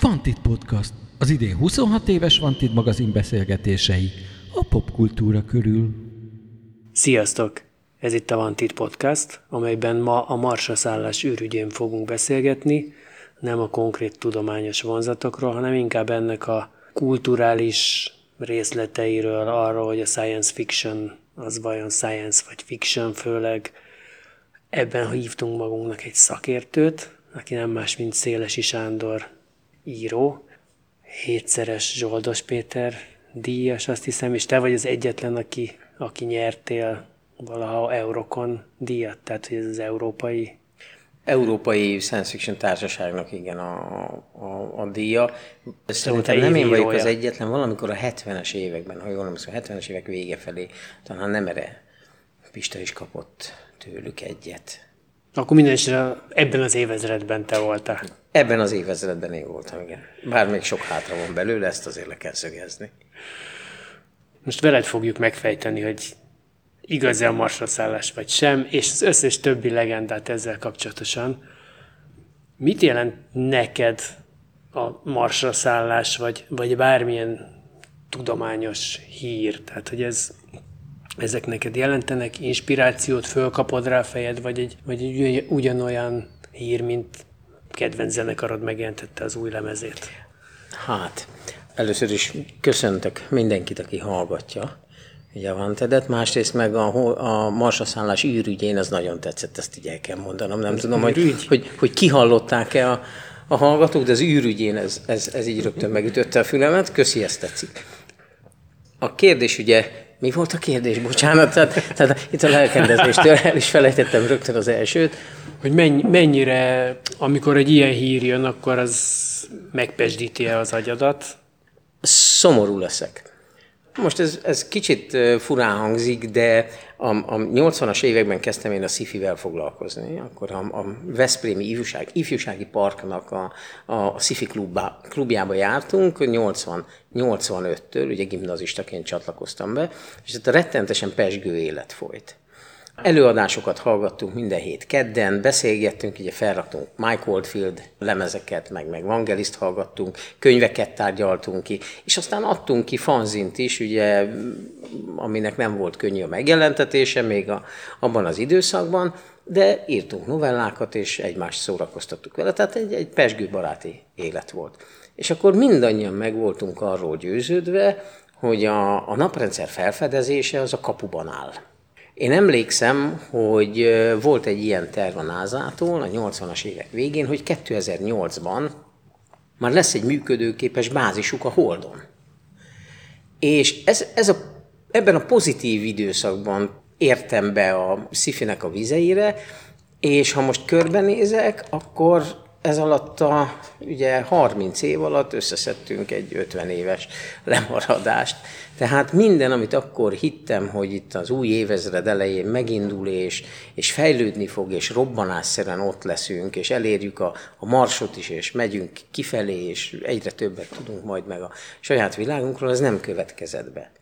Vantit Podcast. Az idén 26 éves Vantit magazin beszélgetései a popkultúra körül. Sziasztok! Ez itt a Vantit Podcast, amelyben ma a marsaszállás űrügyén fogunk beszélgetni, nem a konkrét tudományos vonzatokról, hanem inkább ennek a kulturális részleteiről, arról, hogy a science fiction az vajon science vagy fiction főleg. Ebben hívtunk magunknak egy szakértőt, aki nem más, mint Szélesi Sándor író, hétszeres Zsoldos Péter díjas, azt hiszem, és te vagy az egyetlen, aki, aki nyertél valaha Eurokon díjat, tehát hogy ez az európai Európai Science Fiction Társaságnak igen a, a, a díja. Szerintem te nem én vagyok az egyetlen, valamikor a 70-es években, ha jól emlékszem, a 70-es évek vége felé, talán nem erre Pista is kapott tőlük egyet. Akkor minden esetre ebben az évezredben te voltál. Ebben az évezredben én voltam, igen. Bár még sok hátra van belőle, ezt azért le kell szögezni. Most veled fogjuk megfejteni, hogy igaz-e a marsraszállás vagy sem, és az összes többi legendát ezzel kapcsolatosan. Mit jelent neked a marsraszállás, vagy, vagy bármilyen tudományos hír? Tehát, hogy ez, ezek neked jelentenek inspirációt, fölkapod rá fejed, vagy egy, vagy egy ugyan- ugyanolyan hír, mint kedvenc zenekarod megjelentette az új lemezét? Hát, először is köszöntök mindenkit, aki hallgatja ugye a Vantedet, másrészt meg a, a marsaszállás űrügyén, az nagyon tetszett, ezt így el kell mondanom. Nem tudom, hogy, űrügy? hogy, hogy kihallották-e a, a hallgatók, de az űrügyén ez, ez, ez így rögtön megütötte a fülemet. Köszi, ezt tetszik. A kérdés ugye, mi volt a kérdés? Bocsánat, tehát, tehát itt a lelkendezéstől el is felejtettem rögtön az elsőt. Hogy mennyi, mennyire, amikor egy ilyen hír jön, akkor az megpesdíti -e az agyadat? szomorú leszek. Most ez, ez kicsit furán hangzik, de a, a 80-as években kezdtem én a sci-fivel foglalkozni. Akkor a, a Veszprémi ifjúság, ifjúsági parknak a, a sci-fi klubba, klubjába jártunk, 80, 85-től, ugye gimnazistaként csatlakoztam be, és itt a rettentesen pesgő élet folyt. Előadásokat hallgattunk minden hét kedden, beszélgettünk, ugye felraktunk Mike Oldfield lemezeket, meg, meg Vangeliszt hallgattunk, könyveket tárgyaltunk ki, és aztán adtunk ki fanzint is, ugye, aminek nem volt könnyű a megjelentetése még a, abban az időszakban, de írtunk novellákat, és egymást szórakoztattuk vele, tehát egy, egy pesgő baráti élet volt. És akkor mindannyian meg voltunk arról győződve, hogy a, a naprendszer felfedezése az a kapuban áll. Én emlékszem, hogy volt egy ilyen terv a NASA-tól a 80-as évek végén, hogy 2008-ban már lesz egy működőképes bázisuk a Holdon. És ez, ez a, ebben a pozitív időszakban értem be a szifinek a vizeire, és ha most körbenézek, akkor ez alatt a ugye 30 év alatt összeszedtünk egy 50 éves lemaradást. Tehát minden, amit akkor hittem, hogy itt az új évezred elején megindul, és, és fejlődni fog, és robbanásszerűen ott leszünk, és elérjük a, a marsot is, és megyünk kifelé, és egyre többet tudunk majd meg a saját világunkról, az nem következett be.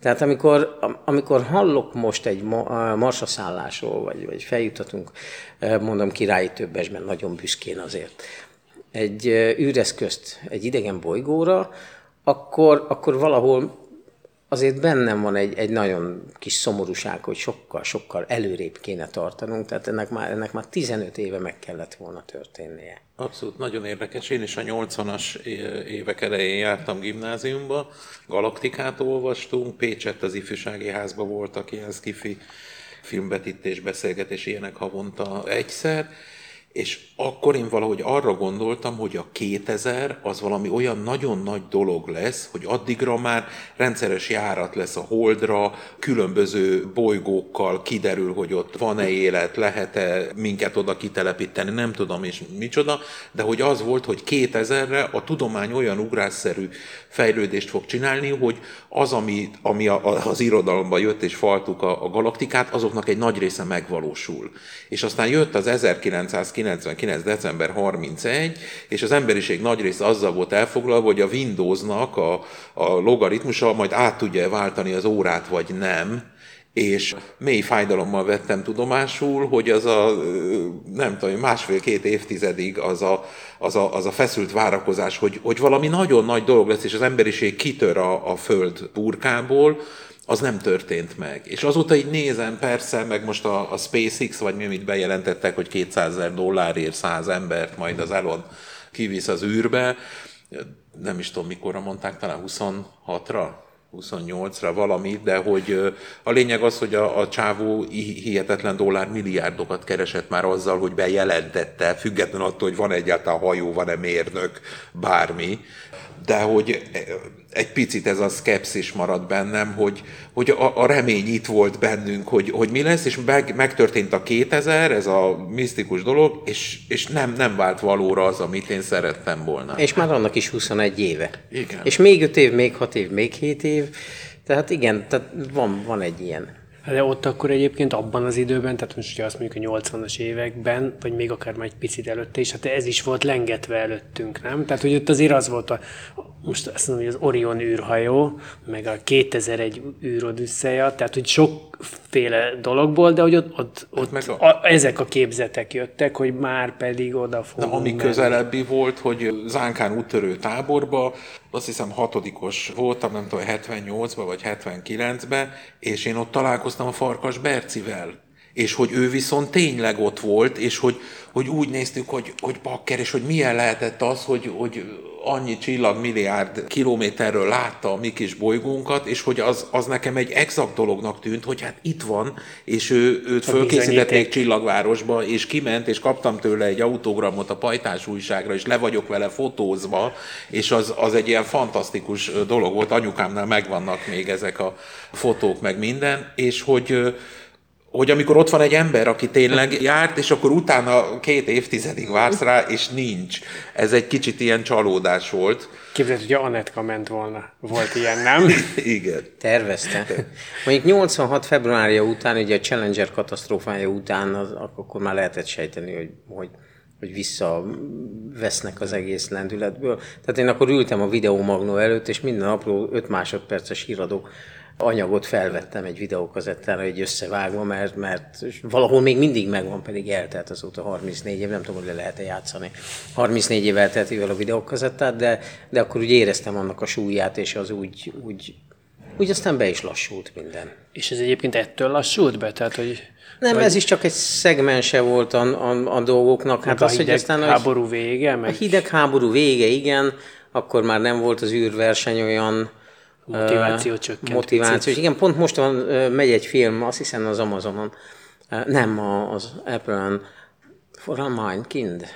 Tehát amikor, am- amikor hallok most egy marsaszállásról, vagy, vagy feljutatunk, mondom királyi többesben, nagyon büszkén azért, egy űreszközt egy idegen bolygóra, akkor, akkor valahol azért bennem van egy, egy nagyon kis szomorúság, hogy sokkal, sokkal előrébb kéne tartanunk, tehát ennek már, ennek már 15 éve meg kellett volna történnie. Abszolút, nagyon érdekes. Én is a 80-as évek elején jártam gimnáziumba, Galaktikát olvastunk, Pécsett az ifjúsági házban voltak ilyen skifi filmvetítés, beszélgetés, ilyenek havonta egyszer, és akkor én valahogy arra gondoltam, hogy a 2000 az valami olyan nagyon nagy dolog lesz, hogy addigra már rendszeres járat lesz a Holdra, különböző bolygókkal kiderül, hogy ott van-e élet, lehet-e minket oda kitelepíteni, nem tudom és micsoda, de hogy az volt, hogy 2000-re a tudomány olyan ugrásszerű fejlődést fog csinálni, hogy az, ami, ami a, a, az irodalomba jött és faltuk a, a galaktikát, azoknak egy nagy része megvalósul. És aztán jött az 1999. december 31, és az emberiség nagy része azzal volt elfoglalva, hogy a Windowsnak a, a logaritmusa majd át tudja váltani az órát, vagy nem, és mély fájdalommal vettem tudomásul, hogy az a, nem tudom, másfél-két évtizedig az a, az a, az a feszült várakozás, hogy, hogy valami nagyon nagy dolog lesz, és az emberiség kitör a, a föld burkából, az nem történt meg. És azóta így nézem, persze, meg most a, a SpaceX, vagy mi, amit bejelentettek, hogy 200 ezer dollárért 100 embert majd az Elon kivisz az űrbe, nem is tudom mikorra mondták, talán 26-ra, 28-ra valami, de hogy a lényeg az, hogy a, a csávó hihetetlen dollár milliárdokat keresett már azzal, hogy bejelentette, független attól, hogy van egyáltalán hajó, van-e mérnök, bármi, de hogy egy picit ez a szkepszis marad bennem, hogy, hogy a, a remény itt volt bennünk, hogy, hogy mi lesz, és meg, megtörtént a 2000, ez a misztikus dolog, és, és nem, nem vált valóra az, amit én szerettem volna. És már annak is 21 éve. Igen. És még 5 év, még 6 év, még 7 év. Tehát igen, tehát van, van egy ilyen. De ott akkor egyébként abban az időben, tehát most ugye azt mondjuk a 80-as években, vagy még akár már egy picit előtte is, hát ez is volt lengetve előttünk, nem? Tehát, hogy ott azért az volt a, most azt mondom, hogy az Orion űrhajó, meg a 2001 űrodüsszeja, tehát, hogy sokféle dologból, de hogy ott, ott, ott meg a... A, ezek a képzetek jöttek, hogy már pedig oda fogunk De ami menni. közelebbi volt, hogy Zánkán úttörő táborba azt hiszem hatodikos voltam, nem tudom, 78-ban vagy 79-ben, és én ott találkoztam a Farkas Bercivel. És hogy ő viszont tényleg ott volt, és hogy, hogy úgy néztük, hogy, hogy bakker, és hogy milyen lehetett az, hogy, hogy annyi csillag milliárd kilométerről látta a mi kis bolygónkat, és hogy az, az nekem egy exakt dolognak tűnt, hogy hát itt van, és ő, őt fölkészítették csillagvárosba, és kiment, és kaptam tőle egy autogramot a pajtás újságra, és le vagyok vele fotózva, és az, az egy ilyen fantasztikus dolog volt, anyukámnál megvannak még ezek a fotók, meg minden, és hogy hogy amikor ott van egy ember, aki tényleg járt, és akkor utána két évtizedig vársz rá, és nincs. Ez egy kicsit ilyen csalódás volt. Képzeld, hogy Anetka ment volna. Volt ilyen, nem? Igen. Tervezte. Mondjuk 86 februárja után, ugye a Challenger katasztrófája után, az, akkor már lehetett sejteni, hogy, hogy hogy visszavesznek az egész lendületből. Tehát én akkor ültem a videómagnó előtt, és minden apró 5 másodperces híradó anyagot felvettem egy videókazettára, egy összevágva, mert, mert valahol még mindig megvan, pedig eltelt azóta 34 év, nem tudom, hogy le lehet-e játszani. 34 év elteltével a videókazettát, de, de akkor úgy éreztem annak a súlyát, és az úgy, úgy, úgy aztán be is lassult minden. És ez egyébként ettől lassult be? Tehát, hogy nem, vagy... ez is csak egy szegmense volt a, a, a dolgoknak. Hát az, hogy aztán háború vége? Meg... A hidegháború vége, igen. Akkor már nem volt az űrverseny olyan, Motiváció csökkent. Motiváció. Igen, pont most van, megy egy film, azt hiszem az Amazonon, nem az Apple-en, For a Mind Kind,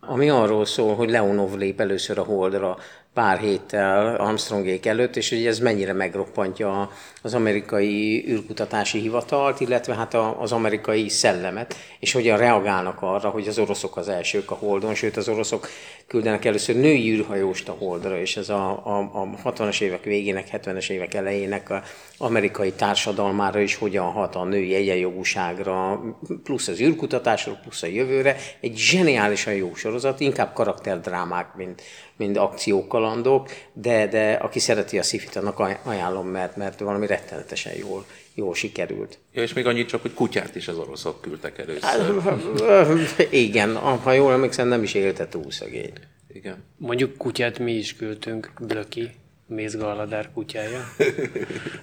ami arról szól, hogy Leonov lép először a Holdra pár héttel Armstrongék előtt, és hogy ez mennyire megroppantja az amerikai űrkutatási hivatalt, illetve hát az amerikai szellemet, és hogyan reagálnak arra, hogy az oroszok az elsők a Holdon, sőt az oroszok küldenek először női űrhajóst a Holdra, és ez a, a, a 60-as évek végének, 70-es évek elejének a amerikai társadalmára is hogyan hat a női egyenjogúságra, plusz az űrkutatásra, plusz a jövőre. Egy zseniálisan jó sorozat, inkább karakterdrámák, mint, mint akciókalandok, de, de aki szereti a szifit, annak ajánlom, mert, mert valami rettenetesen jól, jól sikerült. Ja, és még annyit csak, hogy kutyát is az oroszok küldtek először. Hát, igen, ha jól emlékszem, nem is élte túl szegény. Igen. Mondjuk kutyát mi is küldtünk, Blöki, Mézgalladár kutyája.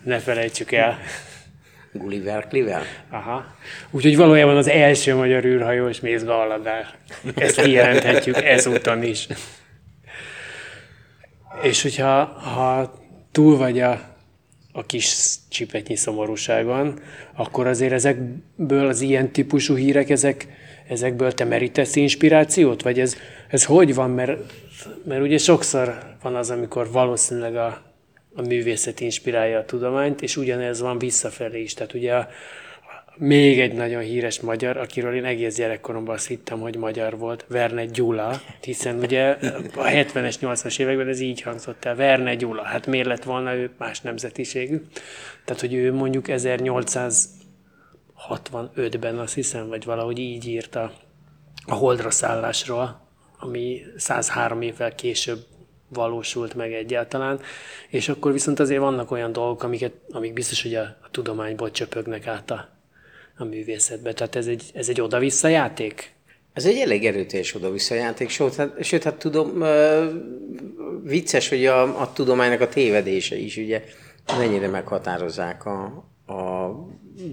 Ne felejtsük el. Gulliver Klivel? Aha. Úgyhogy valójában az első magyar űrhajós Mézgalladár. Ezt kijelenthetjük ezúton is. És hogyha ha túl vagy a, a kis csipetnyi szomorúságon, akkor azért ezekből az ilyen típusú hírek, ezek, ezekből te merítesz inspirációt? Vagy ez, ez hogy van? Mert, mert ugye sokszor van az, amikor valószínűleg a, a művészet inspirálja a tudományt, és ugyanez van visszafelé is. Tehát ugye a, még egy nagyon híres magyar, akiről én egész gyerekkoromban azt hittem, hogy magyar volt, Verne Gyula, hiszen ugye a 70-es, 80-as években ez így hangzott el, Verne Gyula, hát miért lett volna ő más nemzetiségű? Tehát, hogy ő mondjuk 1865-ben azt hiszem, vagy valahogy így írta a holdra szállásról, ami 103 évvel később valósult meg egyáltalán, és akkor viszont azért vannak olyan dolgok, amiket, amik biztos, hogy a, a tudományból csöpögnek át a, a művészetbe. Tehát ez egy, ez egy oda-vissza játék? Ez egy elég erőteljes oda-vissza játék, sőt, hát, sőt, hát tudom, vicces, hogy a, a tudománynak a tévedése is ugye mennyire meghatározzák a, a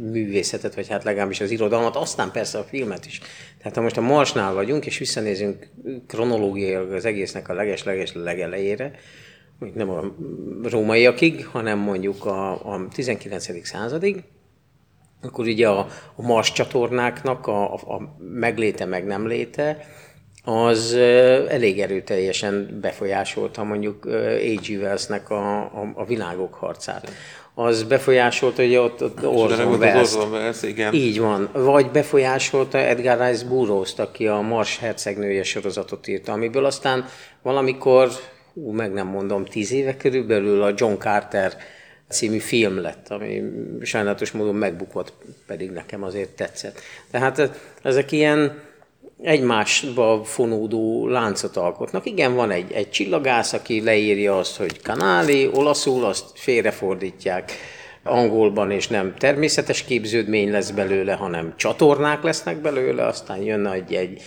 művészetet, vagy hát legalábbis az irodalmat, aztán persze a filmet is. Tehát ha most a Marsnál vagyunk, és visszanézünk kronológiailag az egésznek a leges-leges legelejére, nem a rómaiakig, hanem mondjuk a, a 19. századig, akkor ugye a, a Mars csatornáknak a, a, a megléte, meg nem léte, az elég erőteljesen befolyásolta mondjuk A.G. Wellsnek a, a, a világok harcát. Az befolyásolta, hogy ott, ott Orson Welles. Igen. Így van. Vagy befolyásolta Edgar Rice Burroughs-t, aki a Mars hercegnője sorozatot írta, amiből aztán valamikor, ú, meg nem mondom, tíz éve körülbelül a John Carter című film lett, ami sajnálatos módon megbukott, pedig nekem azért tetszett. Tehát ezek ilyen egymásba fonódó láncot alkotnak. Igen, van egy, egy csillagász, aki leírja azt, hogy kanáli, olaszul azt félrefordítják angolban, és nem természetes képződmény lesz belőle, hanem csatornák lesznek belőle, aztán jön egy, egy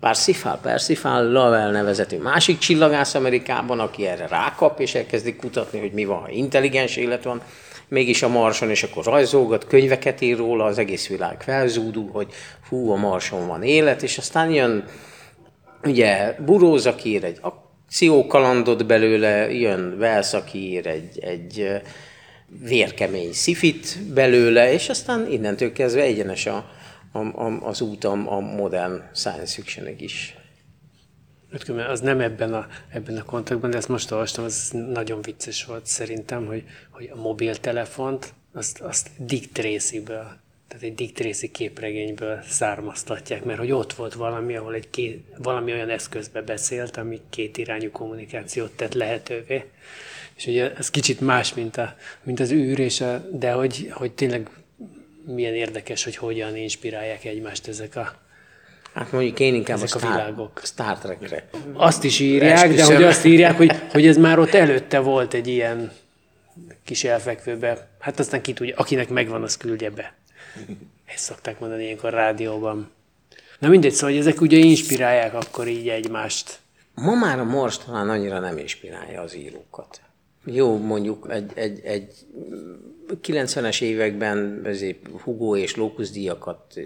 Parsifal, Parsifal Lovell nevezetű másik csillagász Amerikában, aki erre rákap, és elkezdi kutatni, hogy mi van, ha intelligens élet van, mégis a Marson, és akkor rajzolgat, könyveket ír róla, az egész világ felzúdul, hogy hú, a Marson van élet, és aztán jön ugye Buróz, aki ír egy akciókalandot belőle, jön Wells, aki ír egy, egy vérkemény szifit belőle, és aztán innentől kezdve egyenes a, a, a, az út a, modern science fiction is. Az nem ebben a, ebben a kontaktban, de ezt most olvastam, az nagyon vicces volt szerintem, hogy, hogy a mobiltelefont azt, azt Dick Tracy-ből, tehát egy Dick Tracy képregényből származtatják, mert hogy ott volt valami, ahol egy két, valami olyan eszközbe beszélt, ami két irányú kommunikációt tett lehetővé. És ugye ez kicsit más, mint, a, mint az űr, és a, de hogy, hogy tényleg milyen érdekes, hogy hogyan inspirálják egymást ezek a, Hát mondjuk én inkább Ezek a, a Star, világok. Star Trekre. Azt is írják, de Esküszöm. hogy azt írják, hogy, hogy ez már ott előtte volt egy ilyen kis elfekvőbe. Hát aztán ki tudja, akinek megvan, az küldje be. Ezt szokták mondani ilyenkor rádióban. Na mindegy, szóval hogy ezek ugye inspirálják akkor így egymást. Ma már a Mars talán annyira nem inspirálja az írókat. Jó, mondjuk egy, egy, egy 90-es években ezért Hugo és Locus díjakat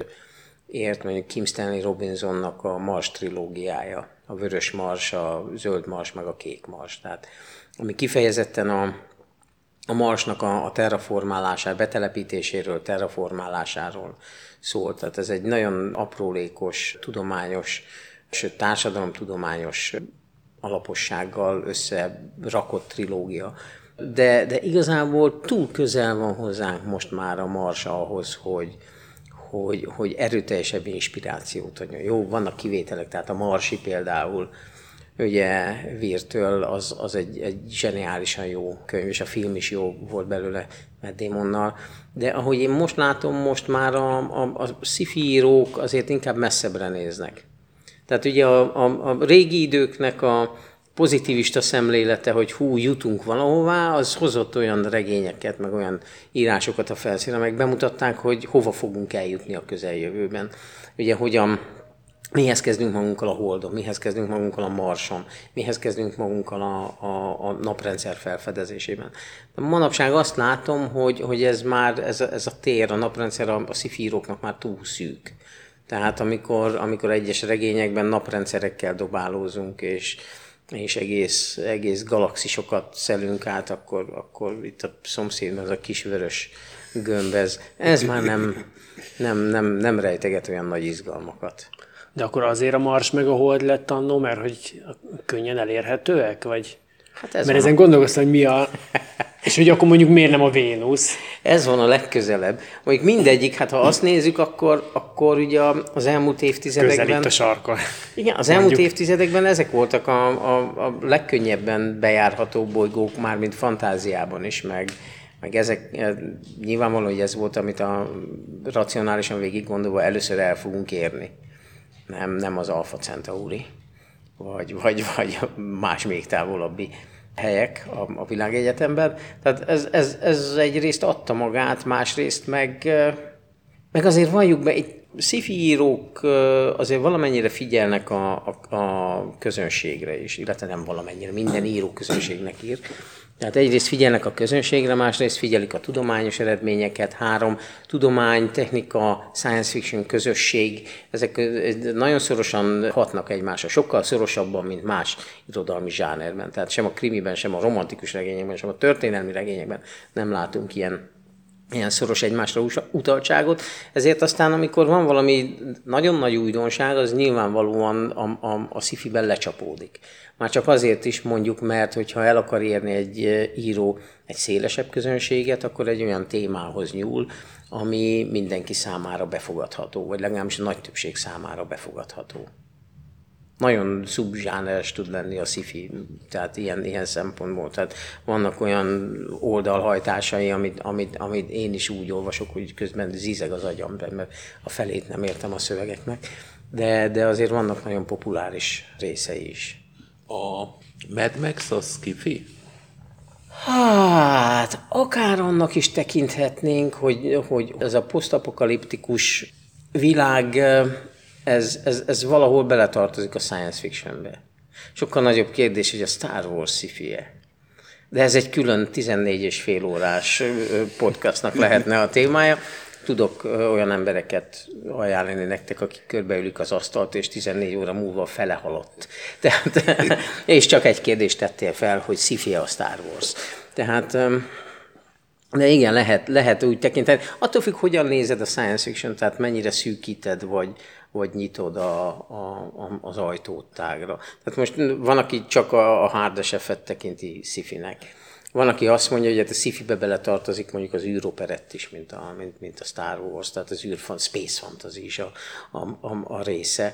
ért, mondjuk Kim Stanley Robinsonnak a Mars trilógiája, a Vörös Mars, a Zöld Mars, meg a Kék Mars. Tehát, ami kifejezetten a, a Marsnak a, a terraformálásáról, betelepítéséről, terraformálásáról szólt. Tehát ez egy nagyon aprólékos, tudományos, sőt társadalomtudományos alapossággal összerakott trilógia. De, de igazából túl közel van hozzánk most már a Mars ahhoz, hogy, hogy, hogy erőteljesebb inspirációt adjon. Jó, vannak kivételek, tehát a Marsi például, ugye Virtől az, az egy, egy zseniálisan jó könyv, és a film is jó volt belőle Matt Damonnal. De ahogy én most látom, most már a, a, a sci-fi írók azért inkább messzebbre néznek. Tehát ugye a, a, a régi időknek a pozitivista szemlélete, hogy hú, jutunk valahová, az hozott olyan regényeket, meg olyan írásokat a felszínre, meg bemutatták, hogy hova fogunk eljutni a közeljövőben. Ugye hogyan mihez kezdünk magunkkal a Holdon, mihez kezdünk magunkkal a Marson, mihez kezdünk magunkkal a, a, a naprendszer felfedezésében. De manapság azt látom, hogy, hogy ez már, ez a, ez a tér, a naprendszer a, a szifíróknak már túl szűk. Tehát amikor, amikor egyes regényekben naprendszerekkel dobálózunk, és, és egész, egész galaxisokat szelünk át, akkor, akkor itt a szomszédban az a kis vörös gömb, ez, ez már nem, nem, nem, nem rejteget olyan nagy izgalmakat. De akkor azért a Mars meg a Hold lett annó, mert hogy könnyen elérhetőek? Vagy? Hát ez mert van. ezen gondolkoztam, hogy mi a... És hogy akkor mondjuk miért nem a Vénusz? Ez van a legközelebb. Mondjuk mindegyik, hát ha azt nézzük, akkor, akkor ugye az elmúlt Közel évtizedekben... itt a sarkon. Igen, az elmúlt Mondjuk. évtizedekben ezek voltak a, a, a legkönnyebben bejárható bolygók, már mint fantáziában is, meg, meg ezek, eh, nyilvánvaló, hogy ez volt, amit a racionálisan végig gondolva először el fogunk érni. Nem, nem az Alpha Centauri. Vagy, vagy, vagy más még távolabbi helyek a, a világegyetemben. Tehát ez, ez, ez egyrészt adta magát, másrészt meg, meg azért valljuk be, itt sci írók azért valamennyire figyelnek a, a, a közönségre is, illetve nem valamennyire, minden író közönségnek ír. Tehát egyrészt figyelnek a közönségre, másrészt figyelik a tudományos eredményeket, három, tudomány, technika, science fiction, közösség, ezek nagyon szorosan hatnak egymásra, sokkal szorosabban, mint más irodalmi zsánerben. Tehát sem a krimiben, sem a romantikus regényekben, sem a történelmi regényekben nem látunk ilyen ilyen szoros egymásra utaltságot, ezért aztán, amikor van valami nagyon nagy újdonság, az nyilvánvalóan a, a, a szifiben lecsapódik. Már csak azért is mondjuk, mert hogyha el akar érni egy író egy szélesebb közönséget, akkor egy olyan témához nyúl, ami mindenki számára befogadható, vagy legalábbis a nagy többség számára befogadható nagyon szubzsáneres tud lenni a sci tehát ilyen, ilyen szempontból. Tehát vannak olyan oldalhajtásai, amit, amit, amit én is úgy olvasok, hogy közben zizeg az agyam, mert a felét nem értem a szövegeknek, de, de azért vannak nagyon populáris részei is. A Mad Max az kifi? Hát, akár annak is tekinthetnénk, hogy, hogy ez a posztapokaliptikus világ ez, ez, ez valahol beletartozik a science fictionbe. Sokkal nagyobb kérdés, hogy a Star Wars sci De ez egy külön 14 és fél órás podcastnak lehetne a témája. Tudok olyan embereket ajánlani nektek, akik körbeülik az asztalt, és 14 óra múlva fele halott. Tehát, és csak egy kérdést tettél fel, hogy sci a Star Wars. Tehát de igen, lehet, lehet úgy tekinteni. Attól függ, hogyan nézed a science fiction, tehát mennyire szűkíted, vagy, vagy nyitod a, a, a, az ajtót tágra. Tehát most van, aki csak a, a hard SF-et tekinti szifinek. Van, aki azt mondja, hogy hát a sci-fibe beletartozik mondjuk az űroperett is, mint a, mint, mint a Star Wars, tehát az űr, space fantasy is a, a, a, a része.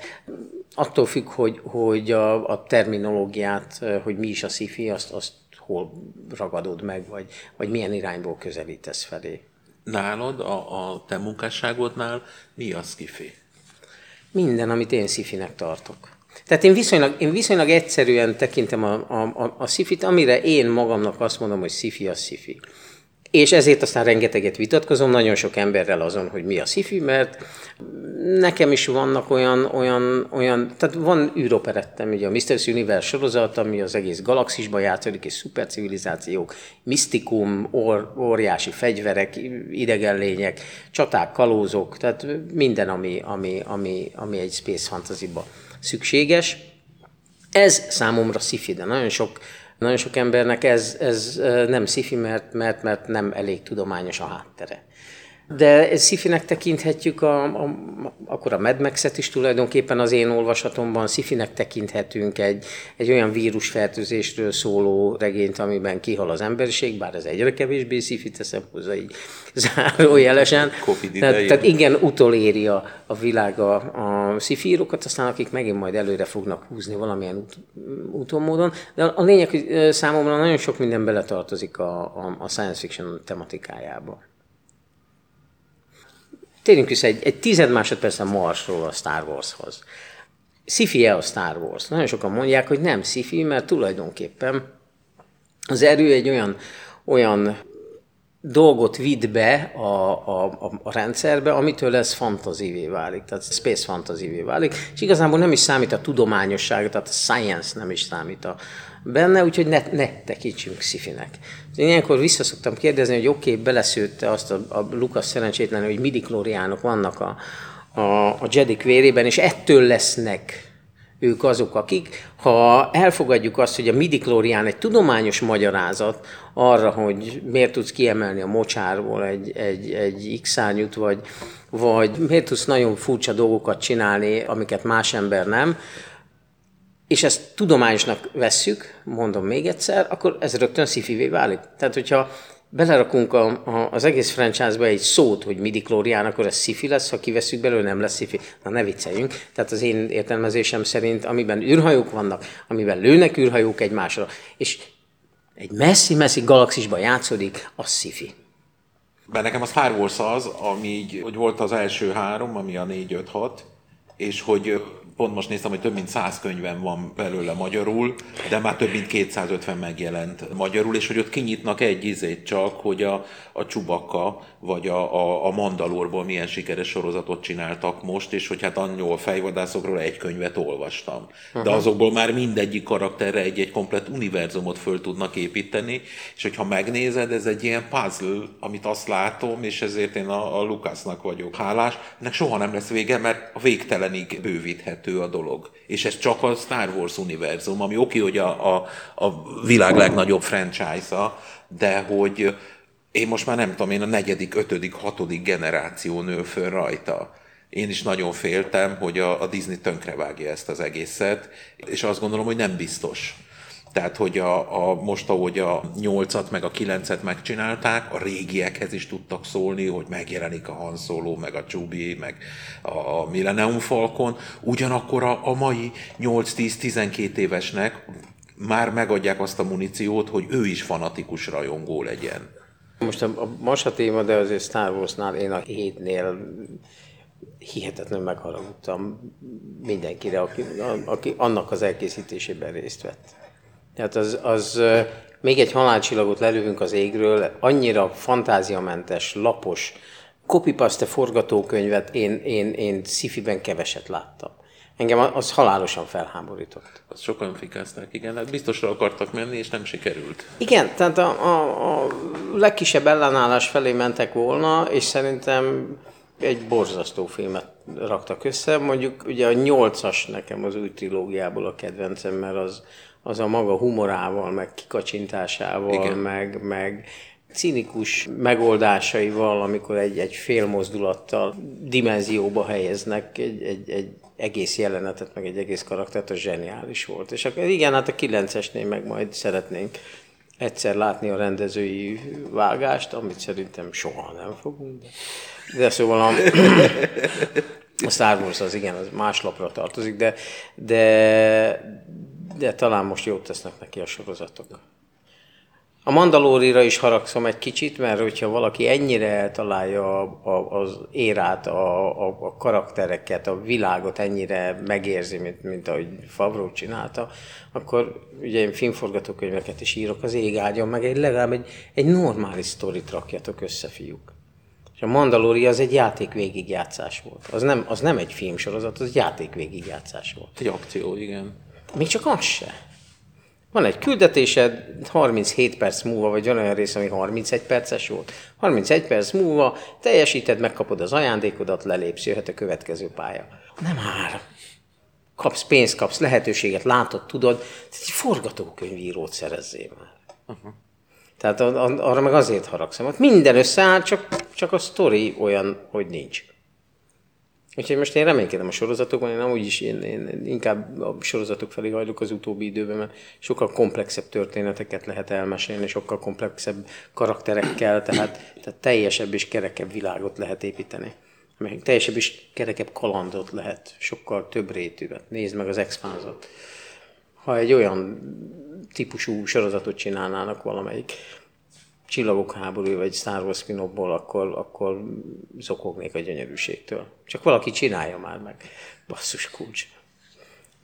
Attól függ, hogy, hogy a, a terminológiát, hogy mi is a sci-fi, azt, azt hol ragadod meg, vagy, vagy milyen irányból közelítesz felé. Nálad, a, a te munkásságodnál mi a skifi? Minden, amit én szifinek tartok. Tehát én viszonylag, én viszonylag egyszerűen tekintem a, a, a, a szifit, amire én magamnak azt mondom, hogy szifi a szifi. És ezért aztán rengeteget vitatkozom nagyon sok emberrel azon, hogy mi a sci mert nekem is vannak olyan, olyan, olyan tehát van űroperettem, ugye a Mr. Universe sorozat, ami az egész galaxisban játszódik, és szupercivilizációk, misztikum, or, óriási fegyverek, idegenlények, csaták, kalózok, tehát minden, ami, ami, ami, ami egy space fantasy-ba szükséges. Ez számomra sci de nagyon sok nagyon sok embernek ez, ez nem szifi, mert, mert, mert nem elég tudományos a háttere. De szifinek tekinthetjük, a, a, akkor a Mad Max-et is tulajdonképpen az én olvasatomban szifinek tekinthetünk egy, egy olyan vírusfertőzésről szóló regényt, amiben kihal az emberiség, bár ez egyre kevésbé szifi, teszem hozzá így zárójelesen. tehát, tehát igen, utoléri a, a világ a, a szifírokat, aztán akik megint majd előre fognak húzni valamilyen út, úton módon. De a, a lényeg, hogy számomra nagyon sok minden beletartozik a, a, a science fiction tematikájába. Térjünk vissza egy, egy tized másodperc Marsról a Star Warshoz. sci a Star Wars? Nagyon sokan mondják, hogy nem sci mert tulajdonképpen az erő egy olyan, olyan dolgot vidd be a, a, a rendszerbe, amitől ez fantazivé válik, tehát space fantazivé válik, és igazából nem is számít a tudományosság, tehát a science nem is számít a, benne, úgyhogy ne, ne tekintsünk szifinek. Én ilyenkor visszaszoktam kérdezni, hogy oké, okay, beleszőtte azt a, a Lukasz szerencsétlen, hogy midiklóriánok vannak a, a, a Jedik vérében, és ettől lesznek ők azok, akik, ha elfogadjuk azt, hogy a midiklórián egy tudományos magyarázat arra, hogy miért tudsz kiemelni a mocsárból egy, egy, egy x vagy, vagy miért tudsz nagyon furcsa dolgokat csinálni, amiket más ember nem, és ezt tudományosnak vesszük, mondom még egyszer, akkor ez rögtön szifivé válik. Tehát, hogyha belerakunk a, a, az egész franchise-ba egy szót, hogy midi klórián, akkor ez szifi lesz, ha kiveszünk belőle, nem lesz szifi. Na ne vicceljünk. Tehát az én értelmezésem szerint, amiben űrhajók vannak, amiben lőnek űrhajók egymásra, és egy messzi-messzi galaxisban játszódik, az szifi. Be nekem a Star Wars az, ami így, hogy volt az első három, ami a 4-5-6, és hogy pont most néztem, hogy több mint 100 könyvem van belőle magyarul, de már több mint 250 megjelent magyarul, és hogy ott kinyitnak egy izét csak, hogy a, a Csubaka vagy a, a, a Mandalorból milyen sikeres sorozatot csináltak most, és hogy hát annyival fejvadászokról egy könyvet olvastam. De azokból már mindegyik karakterre egy-egy komplet univerzumot föl tudnak építeni, és hogyha megnézed, ez egy ilyen puzzle, amit azt látom, és ezért én a, a Lukasznak vagyok hálás, ennek soha nem lesz vége, mert a végtelenig bővíthető a dolog. És ez csak a Star Wars univerzum, ami oké, hogy a, a, a világ legnagyobb franchise-a, de hogy én most már nem tudom, én a negyedik, ötödik, hatodik generáció nő föl rajta. Én is nagyon féltem, hogy a, a Disney tönkrevágja ezt az egészet, és azt gondolom, hogy nem biztos. Tehát, hogy a, a, most, ahogy a 8-at meg a 9-et megcsinálták, a régiekhez is tudtak szólni, hogy megjelenik a Han Solo, meg a Chewie, meg a, a Millennium Falcon, ugyanakkor a, a mai 8-10-12 évesnek már megadják azt a muníciót, hogy ő is fanatikus rajongó legyen. Most a, a Masa téma, de azért Star Warsnál én a hétnél hihetetlenül megharagudtam mindenkire, aki, aki annak az elkészítésében részt vett. Tehát az, az még egy halálcsillagot lelövünk az égről, annyira fantáziamentes, lapos, copypaste forgatókönyvet én, én, én sci keveset láttam. Engem az halálosan felháborított. Azt sokan fikázták, igen, hát biztosra akartak menni, és nem sikerült. Igen, tehát a, a, a legkisebb ellenállás felé mentek volna, és szerintem egy borzasztó filmet raktak össze. Mondjuk ugye a nyolcas nekem az új trilógiából a kedvencem, mert az, az a maga humorával, meg kikacsintásával, Igen. meg, meg cinikus megoldásaival, amikor egy, egy fél mozdulattal dimenzióba helyeznek egy, egy, egy egész jelenetet, meg egy egész karaktert, az zseniális volt. És akkor igen, hát a kilencesnél meg majd szeretnénk egyszer látni a rendezői vágást, amit szerintem soha nem fogunk. De, de szóval a, a Star Wars az igen, az más lapra tartozik, de, de, de talán most jót tesznek neki a sorozatok. A Mandalórira is haragszom egy kicsit, mert hogyha valaki ennyire eltalálja a, a, az érát, a, a, a karaktereket, a világot ennyire megérzi, mint, mint ahogy Favreau csinálta, akkor ugye én filmforgatókönyveket is írok az ég ágyon, meg egy, legalább egy, egy normális sztorit rakjatok össze, fiúk. És a Mandalori az egy játék végigjátszás volt. Az nem, az nem egy filmsorozat, az játék végigjátszás volt. Egy akció, igen. Még csak az se. Van egy küldetésed, 37 perc múlva, vagy olyan rész, ami 31 perces volt. 31 perc múlva teljesíted, megkapod az ajándékodat, lelépsz, jöhet a következő pálya. Nem már. Kapsz pénzt, kapsz lehetőséget, látod, tudod. Egy forgatókönyvírót szerezzél már. Uh-huh. Tehát arra meg azért haragszom. Ott minden összeáll, csak, csak a sztori olyan, hogy nincs. Úgyhogy most én reménykedem a sorozatokban, én amúgy is én, én inkább a sorozatok felé hajlok az utóbbi időben, mert sokkal komplexebb történeteket lehet elmesélni, sokkal komplexebb karakterekkel, tehát, tehát teljesebb és kerekebb világot lehet építeni. Még teljesebb és kerekebb kalandot lehet, sokkal több rétűvet. Nézd meg az x Ha egy olyan típusú sorozatot csinálnának valamelyik Csillagok háború vagy Star Wars spin akkor, akkor zokognék a gyönyörűségtől. Csak valaki csinálja már meg. Basszus kulcs.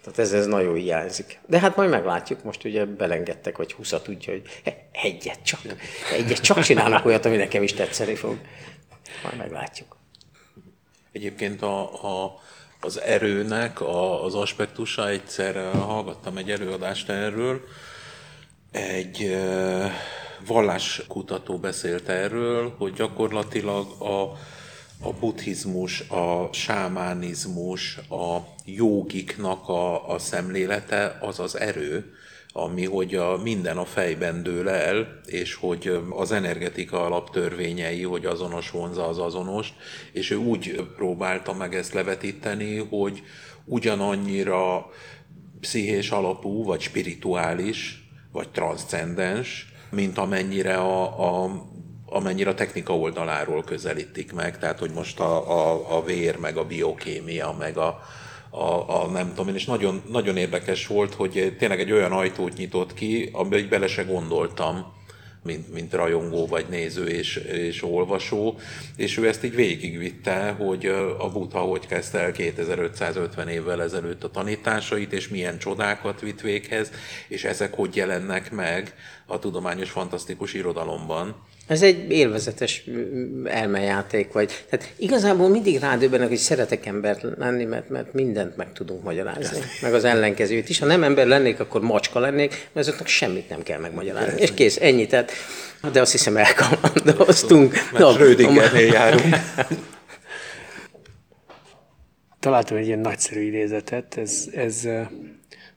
Tehát ez, ez nagyon hiányzik. De hát majd meglátjuk, most ugye belengedtek, hogy húszat tudja, hogy egyet csak. Egyet csak csinálnak olyat, ami nekem is tetszeni fog. Majd meglátjuk. Egyébként a, a, az erőnek a, az aspektusa, egyszer hallgattam egy előadást erről, egy valláskutató beszélt erről, hogy gyakorlatilag a, a buddhizmus, a sámánizmus, a jogiknak a, a szemlélete az az erő, ami hogy a, minden a fejben dől el, és hogy az energetika alaptörvényei, hogy azonos vonza az azonost, és ő úgy próbálta meg ezt levetíteni, hogy ugyanannyira pszichés alapú, vagy spirituális, vagy transzcendens, mint amennyire a, a amennyire a technika oldaláról közelítik meg, tehát hogy most a, a, a vér, meg a biokémia, meg a, a, a nem tudom én, és nagyon, nagyon érdekes volt, hogy tényleg egy olyan ajtót nyitott ki, amiben bele se gondoltam, mint, mint rajongó, vagy néző és, és olvasó, és ő ezt így végigvitte, hogy a Buddha hogy kezdte el 2550 évvel ezelőtt a tanításait, és milyen csodákat vitt véghez, és ezek hogy jelennek meg a tudományos fantasztikus irodalomban. Ez egy élvezetes elmejáték, vagy. Tehát igazából mindig rádöbbenek, hogy szeretek embert lenni, mert, mert mindent meg tudunk magyarázni. Meg az ellenkezőt is. Ha nem ember lennék, akkor macska lennék, mert azoknak semmit nem kell megmagyarázni. És kész, ennyi. Tehát, de azt hiszem elkalandoztunk. Mert Schrödingernél járunk. Találtam egy ilyen nagyszerű idézetet, ez, ez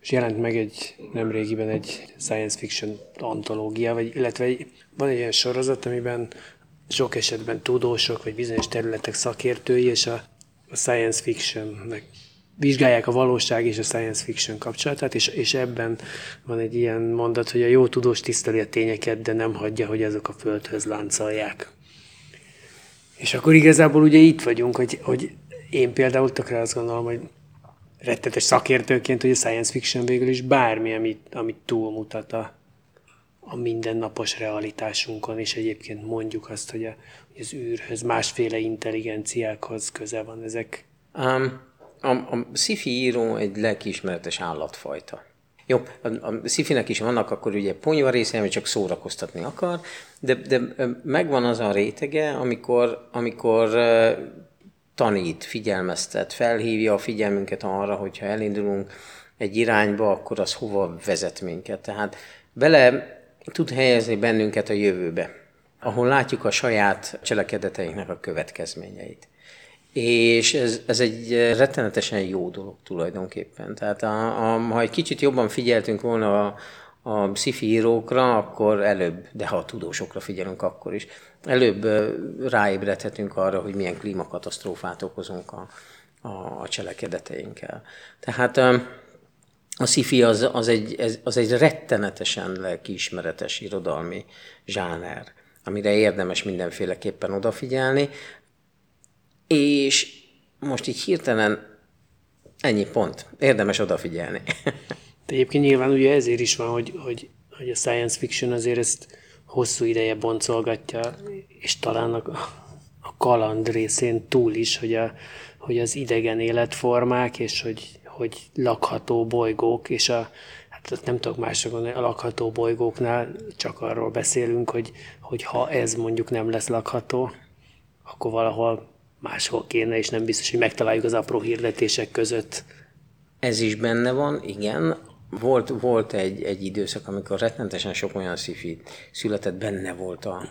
és jelent meg egy nemrégiben egy science fiction antológia, vagy, illetve egy, van egy ilyen sorozat, amiben sok esetben tudósok, vagy bizonyos területek szakértői, és a, a science fictionnek vizsgálják a valóság és a science fiction kapcsolatát, és, és ebben van egy ilyen mondat, hogy a jó tudós tiszteli a tényeket, de nem hagyja, hogy azok a földhöz láncolják. És akkor igazából ugye itt vagyunk, hogy, hogy én például tökre azt gondolom, hogy rettetes szakértőként, hogy a science fiction végül is bármi, amit, amit túlmutat a, a mindennapos realitásunkon, és egyébként mondjuk azt, hogy, a, hogy az űrhöz, másféle intelligenciákhoz köze van ezek. Um, a, a sci író egy lelkiismeretes állatfajta. Jó, a, a szifinek is vannak akkor ugye ponyva része, ami csak szórakoztatni akar, de, de megvan az a rétege, amikor, amikor tanít, figyelmeztet, felhívja a figyelmünket arra, hogyha elindulunk egy irányba, akkor az hova vezet minket. Tehát bele tud helyezni bennünket a jövőbe, ahol látjuk a saját cselekedeteinknek a következményeit. És ez, ez egy rettenetesen jó dolog tulajdonképpen. Tehát a, a, ha egy kicsit jobban figyeltünk volna a, a sci írókra, akkor előbb, de ha a tudósokra figyelünk, akkor is, előbb ráébredhetünk arra, hogy milyen klímakatasztrófát okozunk a, a, a cselekedeteinkkel. Tehát a sci az, az, egy, az egy rettenetesen lelkiismeretes irodalmi zsáner, amire érdemes mindenféleképpen odafigyelni, és most így hirtelen ennyi pont. Érdemes odafigyelni. De egyébként nyilván ugye ezért is van, hogy, hogy, hogy a science fiction azért ezt hosszú ideje boncolgatja, és talán a, a kaland részén túl is, hogy, a, hogy az idegen életformák, és hogy, hogy lakható bolygók, és a, hát nem tudok másra gondolni, a lakható bolygóknál csak arról beszélünk, hogy, hogy ha ez mondjuk nem lesz lakható, akkor valahol máshol kéne, és nem biztos, hogy megtaláljuk az apró hirdetések között. Ez is benne van, igen. Volt, volt egy, egy időszak, amikor rettenetesen sok olyan szifi született, benne volt a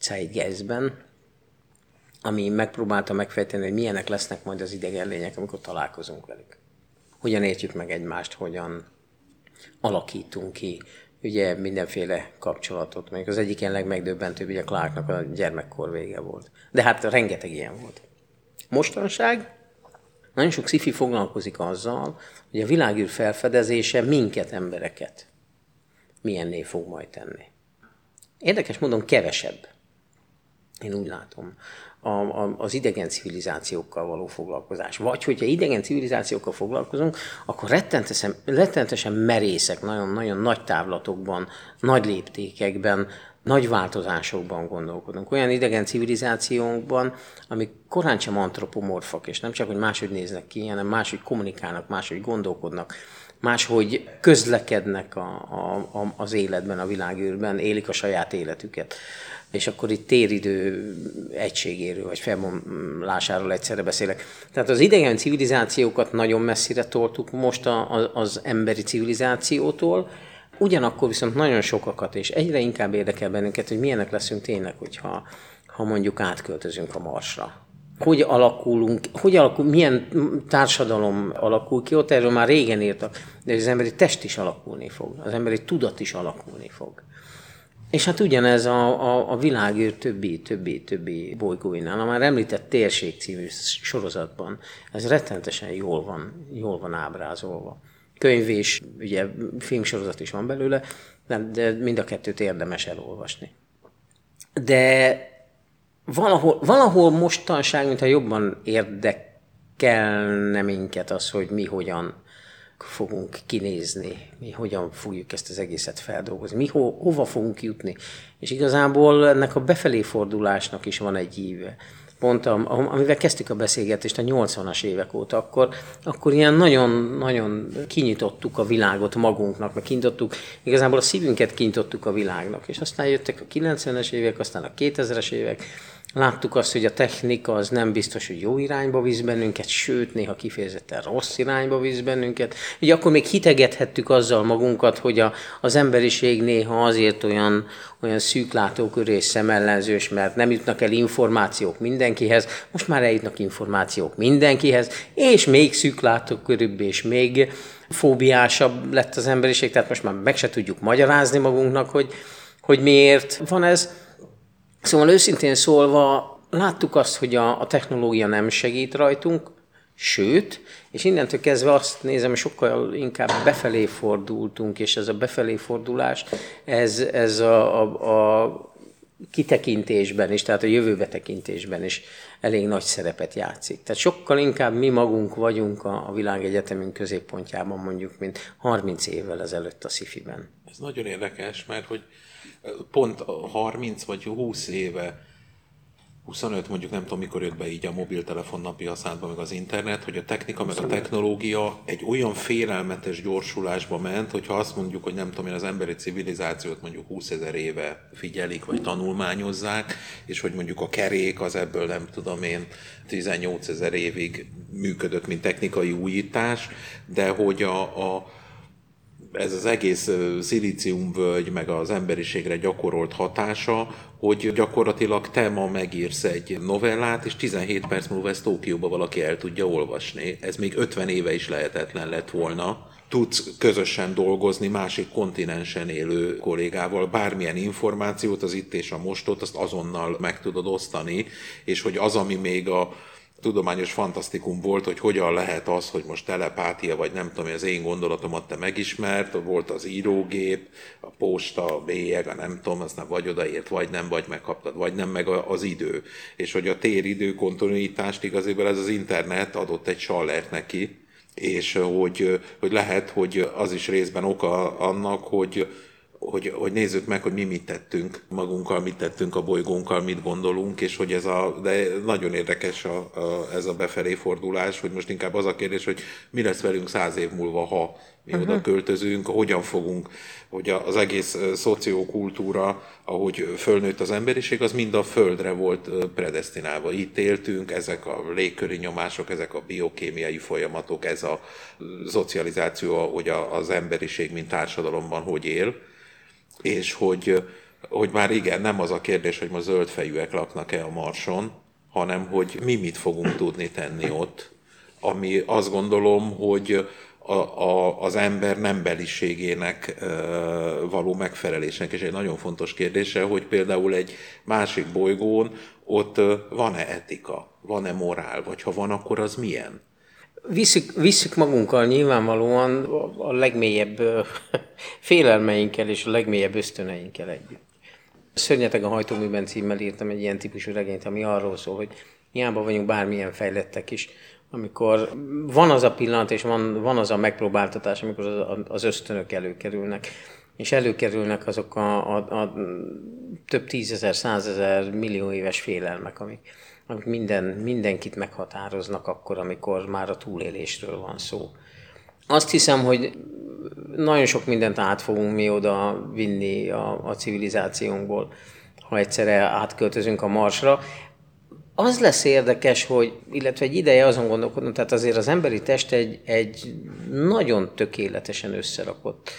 Zeitgeistben, ami megpróbálta megfejteni, hogy milyenek lesznek majd az idegen lények, amikor találkozunk velük. Hogyan értjük meg egymást, hogyan alakítunk ki ugye mindenféle kapcsolatot. Még az egyik ilyen legmegdöbbentőbb, ugye Clarknak a gyermekkor vége volt. De hát rengeteg ilyen volt. Mostanság nagyon sok szifi foglalkozik azzal, hogy a világűr felfedezése minket, embereket milyenné fog majd tenni. Érdekes módon kevesebb. Én úgy látom a, a, az idegen civilizációkkal való foglalkozás. Vagy hogyha idegen civilizációkkal foglalkozunk, akkor rettentesen, rettentesen merészek, nagyon-nagyon nagy távlatokban, nagy léptékekben, nagy változásokban gondolkodunk. Olyan idegen civilizációnkban, amik korán sem antropomorfak, és nem csak, hogy máshogy néznek ki, hanem máshogy kommunikálnak, máshogy gondolkodnak, máshogy közlekednek a, a, a, az életben, a világűrben, élik a saját életüket és akkor itt téridő egységéről, vagy felbomlásáról egyszerre beszélek. Tehát az idegen civilizációkat nagyon messzire toltuk most a, a, az emberi civilizációtól, ugyanakkor viszont nagyon sokakat, és egyre inkább érdekel bennünket, hogy milyenek leszünk tényleg, hogyha ha mondjuk átköltözünk a Marsra. Hogy alakulunk, hogy alakul, milyen társadalom alakul ki, ott erről már régen írtak, de az emberi test is alakulni fog, az emberi tudat is alakulni fog. És hát ugyanez a, a, a világűr többi, többi, többi bolygóinál, a már említett Térség című sorozatban, ez rettenetesen jól van, jól van ábrázolva. Könyv és ugye filmsorozat is van belőle, de mind a kettőt érdemes elolvasni. De valahol, valahol mostanság, mintha jobban érdekelne minket az, hogy mi hogyan fogunk kinézni, mi hogyan fogjuk ezt az egészet feldolgozni, mi ho, hova fogunk jutni. És igazából ennek a befelé fordulásnak is van egy íve pont amivel kezdtük a beszélgetést a 80-as évek óta, akkor, akkor ilyen nagyon-nagyon kinyitottuk a világot magunknak, meg kinyitottuk, igazából a szívünket kinyitottuk a világnak, és aztán jöttek a 90-es évek, aztán a 2000-es évek, Láttuk azt, hogy a technika az nem biztos, hogy jó irányba visz bennünket, sőt, néha kifejezetten rossz irányba visz bennünket. Ugye akkor még hitegethettük azzal magunkat, hogy a, az emberiség néha azért olyan, olyan szűklátókörű és szemellenzős, mert nem jutnak el információk mindenkihez, most már eljutnak információk mindenkihez, és még szűklátókörűbb és még fóbiásabb lett az emberiség, tehát most már meg se tudjuk magyarázni magunknak, hogy, hogy miért van ez. Szóval őszintén szólva láttuk azt, hogy a, a technológia nem segít rajtunk, sőt, és innentől kezdve azt nézem, sokkal inkább befelé fordultunk, és ez a befelé fordulás, ez, ez a, a, a kitekintésben is, tehát a jövőbe tekintésben is elég nagy szerepet játszik. Tehát sokkal inkább mi magunk vagyunk a, a világegyetemünk középpontjában mondjuk, mint 30 évvel ezelőtt a Szifiben. Ez nagyon érdekes, mert hogy pont 30 vagy 20 éve 25 mondjuk nem tudom mikor jött be így a mobiltelefon napi használatba, meg az internet, hogy a technika, meg a technológia egy olyan félelmetes gyorsulásba ment, hogyha azt mondjuk, hogy nem tudom én az emberi civilizációt mondjuk 20 ezer éve figyelik, vagy tanulmányozzák, és hogy mondjuk a kerék az ebből nem tudom én 18 ezer évig működött, mint technikai újítás, de hogy a, a ez az egész szilíciumvölgy, meg az emberiségre gyakorolt hatása, hogy gyakorlatilag te ma megírsz egy novellát, és 17 perc múlva ezt Tókióba valaki el tudja olvasni. Ez még 50 éve is lehetetlen lett volna. Tudsz közösen dolgozni másik kontinensen élő kollégával, bármilyen információt, az itt és a mostot, azt azonnal meg tudod osztani, és hogy az, ami még a tudományos fantasztikum volt, hogy hogyan lehet az, hogy most telepátia, vagy nem tudom, az én gondolatomat te megismert, volt az írógép, a posta, a bélyeg, a nem tudom, aztán vagy odaért, vagy nem, vagy megkaptad, vagy nem, meg az idő. És hogy a téridő kontinuitást igazából ez az internet adott egy sallert neki, és hogy, hogy lehet, hogy az is részben oka annak, hogy hogy, hogy nézzük meg, hogy mi mit tettünk magunkkal, mit tettünk a bolygónkkal, mit gondolunk, és hogy ez a, de nagyon érdekes a, a, ez a befelé fordulás, hogy most inkább az a kérdés, hogy mi lesz velünk száz év múlva, ha mi uh-huh. oda költözünk, hogyan fogunk, hogy az egész szociokultúra, ahogy fölnőtt az emberiség, az mind a földre volt predestinálva. Itt éltünk, ezek a légköri nyomások, ezek a biokémiai folyamatok, ez a szocializáció, hogy az emberiség, mint társadalomban hogy él és hogy, hogy már igen, nem az a kérdés, hogy ma zöldfejűek laknak-e a Marson, hanem hogy mi mit fogunk tudni tenni ott, ami azt gondolom, hogy a, a, az ember nembeliségének e, való megfelelésnek, és egy nagyon fontos kérdése, hogy például egy másik bolygón ott van-e etika, van-e morál, vagy ha van, akkor az milyen? Visszük, visszük magunkkal nyilvánvalóan a legmélyebb félelmeinkkel és a legmélyebb ösztöneinkkel együtt. Szörnyeteg a hajtóműben címmel írtam egy ilyen típusú regényt, ami arról szól, hogy hiába vagyunk bármilyen fejlettek is, amikor van az a pillanat, és van, van az a megpróbáltatás, amikor az, az ösztönök előkerülnek, és előkerülnek azok a, a, a több tízezer, százezer, millió éves félelmek, amik, minden, mindenkit meghatároznak akkor, amikor már a túlélésről van szó. Azt hiszem, hogy nagyon sok mindent át fogunk mi oda vinni a, a civilizációnkból, ha egyszerre átköltözünk a Marsra. Az lesz érdekes, hogy, illetve egy ideje azon gondolkodom, tehát azért az emberi test egy, egy nagyon tökéletesen összerakott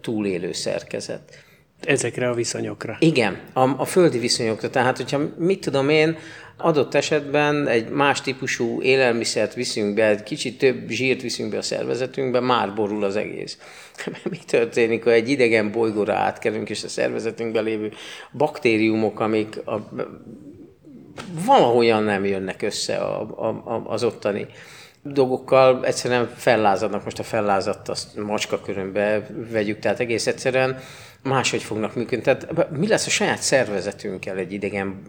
túlélő szerkezet. Ezekre a viszonyokra. Igen, a, a földi viszonyokra. Tehát, hogyha mit tudom én, adott esetben egy más típusú élelmiszert viszünk be, egy kicsit több zsírt viszünk be a szervezetünkbe, már borul az egész. Mi történik, ha egy idegen bolygóra átkerünk, és a szervezetünkben lévő baktériumok, amik a, valahogyan nem jönnek össze a, a, az ottani dolgokkal, egyszerűen fellázadnak. Most a fellázadt azt macska körönbe vegyük, tehát egész egyszerűen máshogy fognak működni. Tehát mi lesz a saját szervezetünkkel egy idegen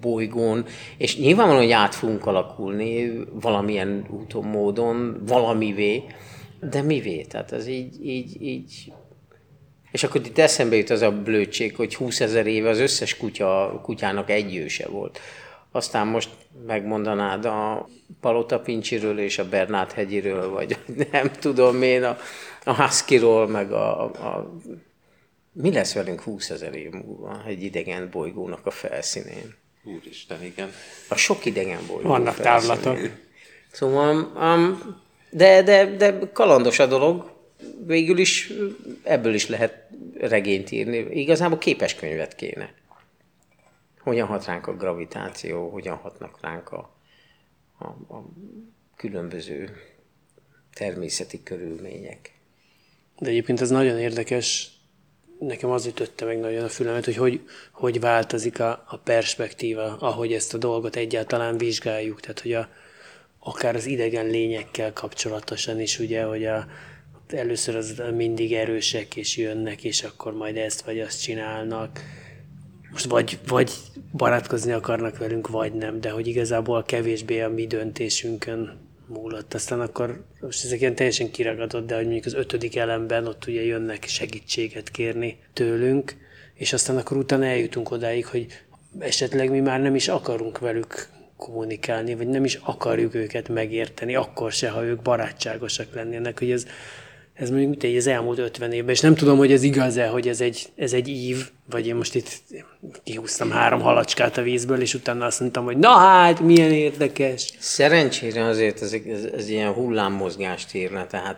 bolygón, és nyilvánvalóan, hogy át fogunk alakulni valamilyen úton, módon, valamivé, de mivé? Tehát ez így, így, így és akkor itt eszembe jut az a blödség, hogy 20 ezer éve az összes kutya, kutyának egy őse volt. Aztán most megmondanád a Palota Pincsiről és a Bernát hegyiről, vagy nem tudom én, a, a Huskyról, meg a, a... Mi lesz velünk 20 ezer év múlva egy idegen bolygónak a felszínén? Úristen, igen. A sok idegen bolygó Vannak távlatok. Szóval, um, de, de, de kalandos a dolog, végül is ebből is lehet regényt írni. Igazából képes könyvet kéne. Hogyan hat ránk a gravitáció, hogyan hatnak ránk a, a, a különböző természeti körülmények. De egyébként ez nagyon érdekes, nekem az ütötte meg nagyon a fülemet, hogy hogy, hogy változik a, a perspektíva, ahogy ezt a dolgot egyáltalán vizsgáljuk. Tehát, hogy a, akár az idegen lényekkel kapcsolatosan is, ugye, hogy a, először az mindig erősek, és jönnek, és akkor majd ezt vagy azt csinálnak. Most vagy, vagy barátkozni akarnak velünk, vagy nem, de hogy igazából kevésbé a mi döntésünkön múlott. Aztán akkor most ezek ilyen teljesen kiragadott, de hogy mondjuk az ötödik elemben ott ugye jönnek segítséget kérni tőlünk, és aztán akkor utána eljutunk odáig, hogy esetleg mi már nem is akarunk velük kommunikálni, vagy nem is akarjuk őket megérteni, akkor se, ha ők barátságosak lennének, hogy ez, ez mondjuk mit egy az elmúlt 50 évben, és nem tudom, hogy ez igaz-e, hogy ez egy, ez egy ív, vagy én most itt kihúztam három halacskát a vízből, és utána azt mondtam, hogy na hát, milyen érdekes. Szerencsére azért ez, ez, ez ilyen hullámmozgást írna, tehát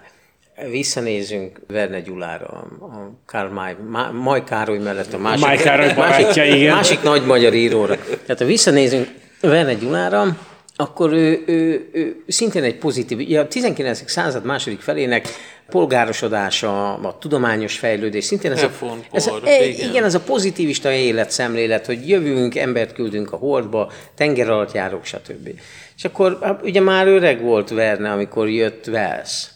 visszanézünk Verne Gyulára, a Karl May, Maj Károly mellett a másik, Károly barátja, másik, igen. másik nagy magyar íróra. Tehát ha visszanézünk Verne Gyulára, akkor ő, ő, ő szintén egy pozitív, a 19. század második felének polgárosodása, a tudományos fejlődés, szintén ez a, ez a, e, igen. igen, ez a pozitivista életszemlélet, hogy jövünk, embert küldünk a hordba, tenger alatt járok, stb. És akkor hát ugye már öreg volt Verne, amikor jött Wells.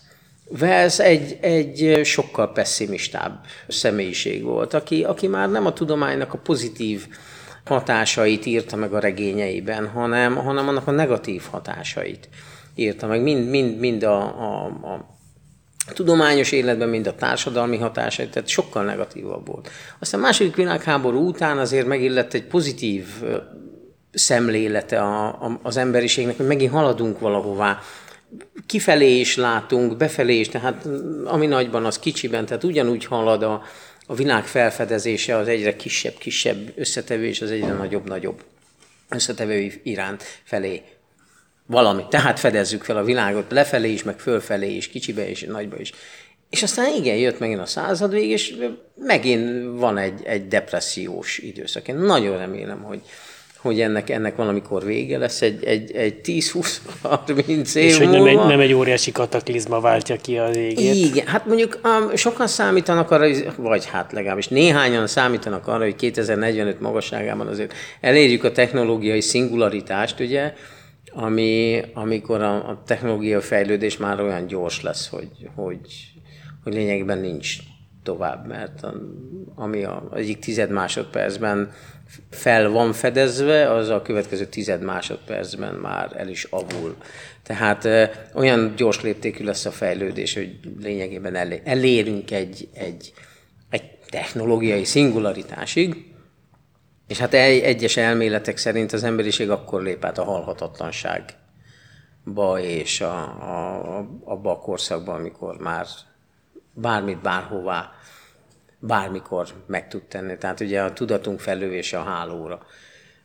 Wells egy, egy sokkal pessimistább személyiség volt, aki, aki már nem a tudománynak a pozitív hatásait írta meg a regényeiben, hanem, hanem annak a negatív hatásait írta meg, mind, mind, mind a, a, a tudományos életben, mind a társadalmi hatásait, tehát sokkal negatívabb volt. Aztán a második világháború után azért megillett egy pozitív szemlélete a, a, az emberiségnek, hogy megint haladunk valahová, kifelé is látunk, befelé is, tehát ami nagyban, az kicsiben, tehát ugyanúgy halad a, a világ felfedezése az egyre kisebb-kisebb összetevő, és az egyre nagyobb-nagyobb összetevő iránt felé valami. Tehát fedezzük fel a világot lefelé is, meg fölfelé is, kicsibe és nagyba is. És aztán igen, jött megint a század vég, és megint van egy, egy depressziós időszak. Én nagyon remélem, hogy, hogy ennek, ennek valamikor vége lesz, egy, egy, egy 10-20-30 év És hogy nem egy, nem egy óriási kataklizma váltja ki a végét. Igen, hát mondjuk um, sokan számítanak arra, vagy hát legalábbis néhányan számítanak arra, hogy 2045 magasságában azért elérjük a technológiai szingularitást, ugye, ami, amikor a, a technológia fejlődés már olyan gyors lesz, hogy, hogy, hogy lényegben nincs tovább, mert a, ami a, egyik tized másodpercben fel van fedezve, az a következő tized másodpercben már el is avul. Tehát olyan gyors léptékű lesz a fejlődés, hogy lényegében elé, elérünk egy, egy, egy technológiai szingularitásig, és hát egy, egyes elméletek szerint az emberiség akkor lép át a halhatatlanságba, és a, a, abba a korszakban, amikor már bármit bárhová, bármikor meg tud tenni. Tehát ugye a tudatunk felövése a hálóra.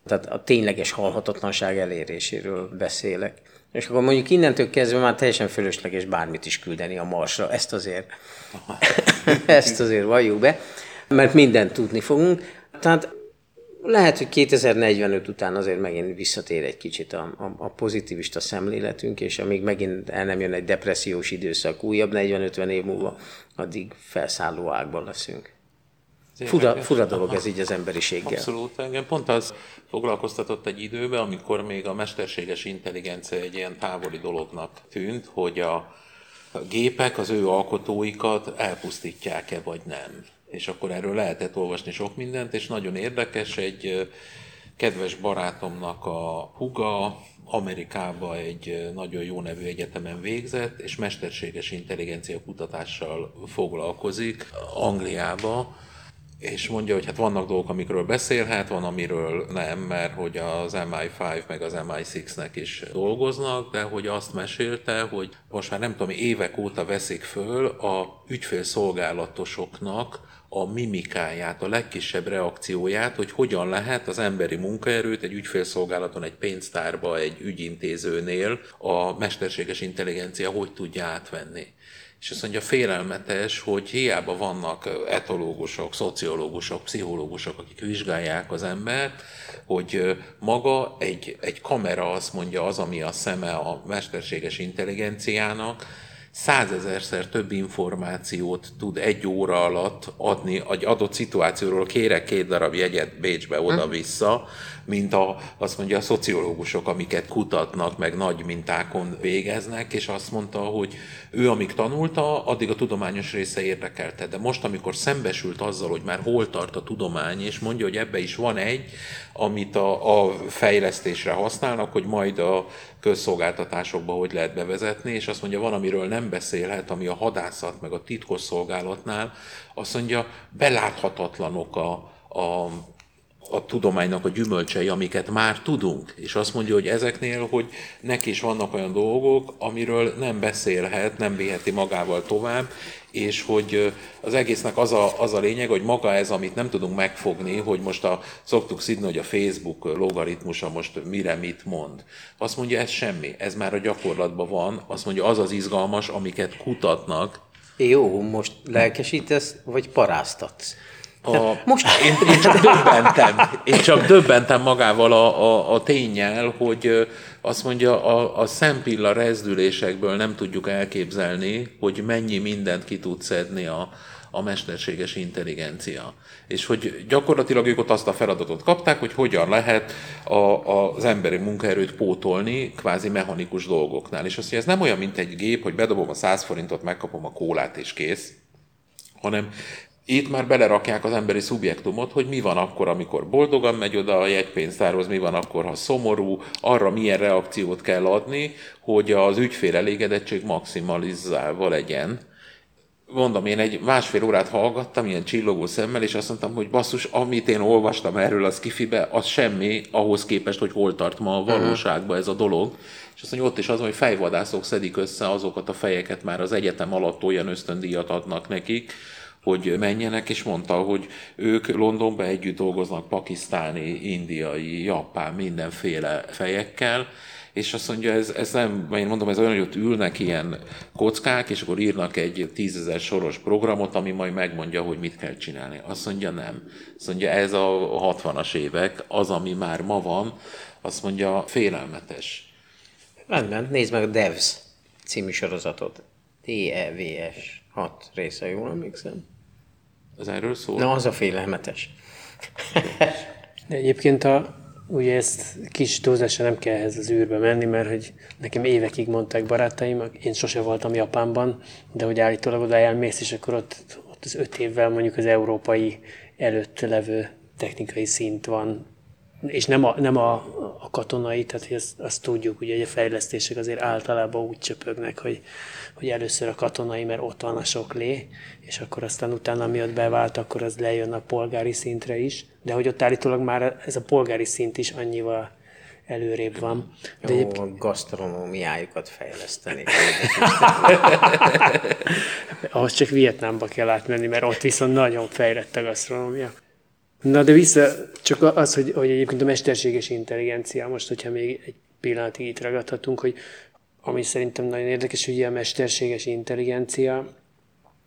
Tehát a tényleges halhatatlanság eléréséről beszélek. És akkor mondjuk innentől kezdve már teljesen fölösleges bármit is küldeni a Marsra. Ezt azért, ezt azért valljuk be, mert mindent tudni fogunk. Tehát lehet, hogy 2045 után azért megint visszatér egy kicsit a, a, a pozitivista szemléletünk, és amíg megint el nem jön egy depressziós időszak, újabb 40-50 év múlva, addig felszálló ágban leszünk. Fura, fura dolog ez így az emberiséggel. Abszolút, engem pont az foglalkoztatott egy időben, amikor még a mesterséges intelligencia egy ilyen távoli dolognak tűnt, hogy a, a gépek az ő alkotóikat elpusztítják-e vagy nem. És akkor erről lehetett olvasni sok mindent, és nagyon érdekes, egy kedves barátomnak a huga, Amerikába egy nagyon jó nevű egyetemen végzett, és mesterséges intelligencia kutatással foglalkozik Angliába, és mondja, hogy hát vannak dolgok, amikről beszélhet, van, amiről nem, mert hogy az MI5 meg az MI6-nek is dolgoznak, de hogy azt mesélte, hogy most már nem tudom, évek óta veszik föl a ügyfélszolgálatosoknak a mimikáját, a legkisebb reakcióját, hogy hogyan lehet az emberi munkaerőt egy ügyfélszolgálaton, egy pénztárba, egy ügyintézőnél a mesterséges intelligencia hogy tudja átvenni. És azt mondja, félelmetes, hogy hiába vannak etológusok, szociológusok, pszichológusok, akik vizsgálják az embert, hogy maga egy, egy kamera azt mondja az, ami a szeme a mesterséges intelligenciának, százezerszer több információt tud egy óra alatt adni egy adott szituációról, kérek két darab jegyet Bécsbe oda-vissza, mint a, azt mondja a szociológusok, amiket kutatnak, meg nagy mintákon végeznek, és azt mondta, hogy ő amíg tanulta, addig a tudományos része érdekelte. De most, amikor szembesült azzal, hogy már hol tart a tudomány, és mondja, hogy ebbe is van egy, amit a, a fejlesztésre használnak, hogy majd a közszolgáltatásokba hogy lehet bevezetni, és azt mondja, van, amiről nem beszélhet, ami a hadászat, meg a titkos szolgálatnál, azt mondja, beláthatatlanok a, a a tudománynak a gyümölcsei, amiket már tudunk. És azt mondja, hogy ezeknél, hogy neki is vannak olyan dolgok, amiről nem beszélhet, nem viheti magával tovább, és hogy az egésznek az a, az a lényeg, hogy maga ez, amit nem tudunk megfogni, hogy most a, szoktuk szidni, hogy a Facebook logaritmusa most mire mit mond. Azt mondja, ez semmi, ez már a gyakorlatban van, azt mondja, az az izgalmas, amiket kutatnak. Jó, most lelkesítesz, vagy paráztatsz? A, most én, én csak döbbentem, én csak döbbentem magával a, a, a tényel, hogy azt mondja, a, a szempilla rezdülésekből nem tudjuk elképzelni, hogy mennyi mindent ki tud szedni a, a mesterséges intelligencia. És hogy gyakorlatilag ők ott azt a feladatot kapták, hogy hogyan lehet a, a, az emberi munkaerőt pótolni kvázi mechanikus dolgoknál. És azt mondja, ez nem olyan, mint egy gép, hogy bedobom a 100 forintot, megkapom a kólát és kész, hanem itt már belerakják az emberi szubjektumot, hogy mi van akkor, amikor boldogan megy oda a jegypénztárhoz, mi van akkor, ha szomorú, arra milyen reakciót kell adni, hogy az ügyfél elégedettség maximalizálva legyen. Mondom, én egy másfél órát hallgattam ilyen csillogó szemmel, és azt mondtam, hogy basszus, amit én olvastam erről a skifibe, az semmi ahhoz képest, hogy hol tart ma a valóságban ez a dolog. És azt mondja, ott is az, hogy fejvadászok szedik össze azokat a fejeket, már az egyetem alatt olyan ösztöndíjat adnak nekik, hogy menjenek, és mondta, hogy ők Londonban együtt dolgoznak pakisztáni, indiai, japán, mindenféle fejekkel, és azt mondja, ez, ez nem, én mondom, ez olyan, hogy ott ülnek ilyen kockák, és akkor írnak egy tízezer soros programot, ami majd megmondja, hogy mit kell csinálni. Azt mondja, nem. Azt mondja, ez a 60-as évek, az, ami már ma van, azt mondja, félelmetes. Rendben, nézd meg a Devs című sorozatot. D-E-V-S. Hat része, jól emlékszem. Az erről szól? Na, az a félelmetes. De egyébként a, ugye ezt kis túlzással nem kell ehhez az űrbe menni, mert hogy nekem évekig mondták barátaim, én sose voltam Japánban, de hogy állítólag oda elmész, és akkor ott, ott az öt évvel mondjuk az európai előtt levő technikai szint van, és nem a, nem a, a katonai, tehát hogy azt, tudjuk, ugye, hogy a fejlesztések azért általában úgy csöpögnek, hogy, hogy először a katonai, mert ott van a sok lé, és akkor aztán utána, ami ott bevált, akkor az lejön a polgári szintre is, de hogy ott állítólag már ez a polgári szint is annyival előrébb van. De Jó, egyéb... a gasztronómiájukat fejleszteni. Ahhoz csak Vietnámba kell átmenni, mert ott viszont nagyon fejlett a gasztronómia. Na de vissza, csak az, hogy, hogy egyébként a mesterséges intelligencia, most hogyha még egy pillanatig itt ragadhatunk, hogy ami szerintem nagyon érdekes, hogy a mesterséges intelligencia,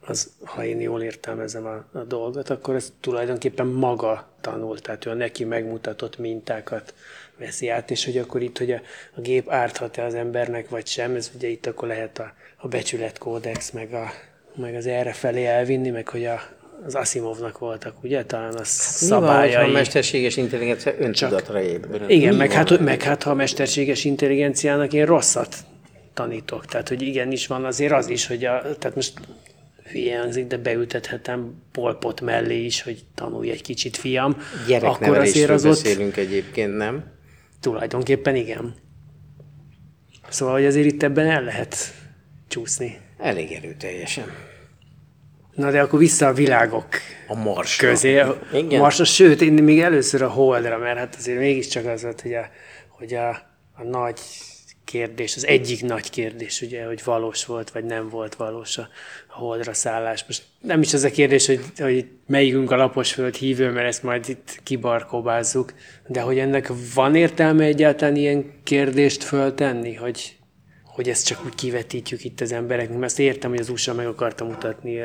az, ha én jól értelmezem a, a dolgot, akkor ez tulajdonképpen maga tanul, tehát ő a neki megmutatott mintákat veszi át, és hogy akkor itt, hogy a, a gép árthat-e az embernek, vagy sem, ez ugye itt akkor lehet a, a becsületkódex, meg, a, meg az erre felé elvinni, meg hogy a, az Asimovnak voltak, ugye? Talán a szabályai. Mi van, a mesterséges intelligencia öntudatra ébred? Igen, meg hát, meg hát, ha a mesterséges intelligenciának én rosszat tanítok. Tehát, hogy igenis van azért az is, hogy a, tehát most hülye hangzik, de beültethetem polpot mellé is, hogy tanulj egy kicsit, fiam. Akkor azért az ott... beszélünk egyébként, nem? Tulajdonképpen igen. Szóval, hogy azért itt ebben el lehet csúszni. Elég erőteljesen. Na de akkor vissza a világok A mars. közé. Igen. Marsra, sőt, én még először a Holdra, mert hát azért mégiscsak az volt, hogy a, hogy a, a nagy kérdés, az egyik nagy kérdés, ugye, hogy valós volt, vagy nem volt valós a, a Holdra szállás. Most nem is az a kérdés, hogy, hogy melyikünk a laposföld hívő, mert ezt majd itt kibarkobázzuk, de hogy ennek van értelme egyáltalán ilyen kérdést föltenni, hogy, hogy ezt csak úgy kivetítjük itt az embereknek, mert ezt értem, hogy az USA meg akarta mutatni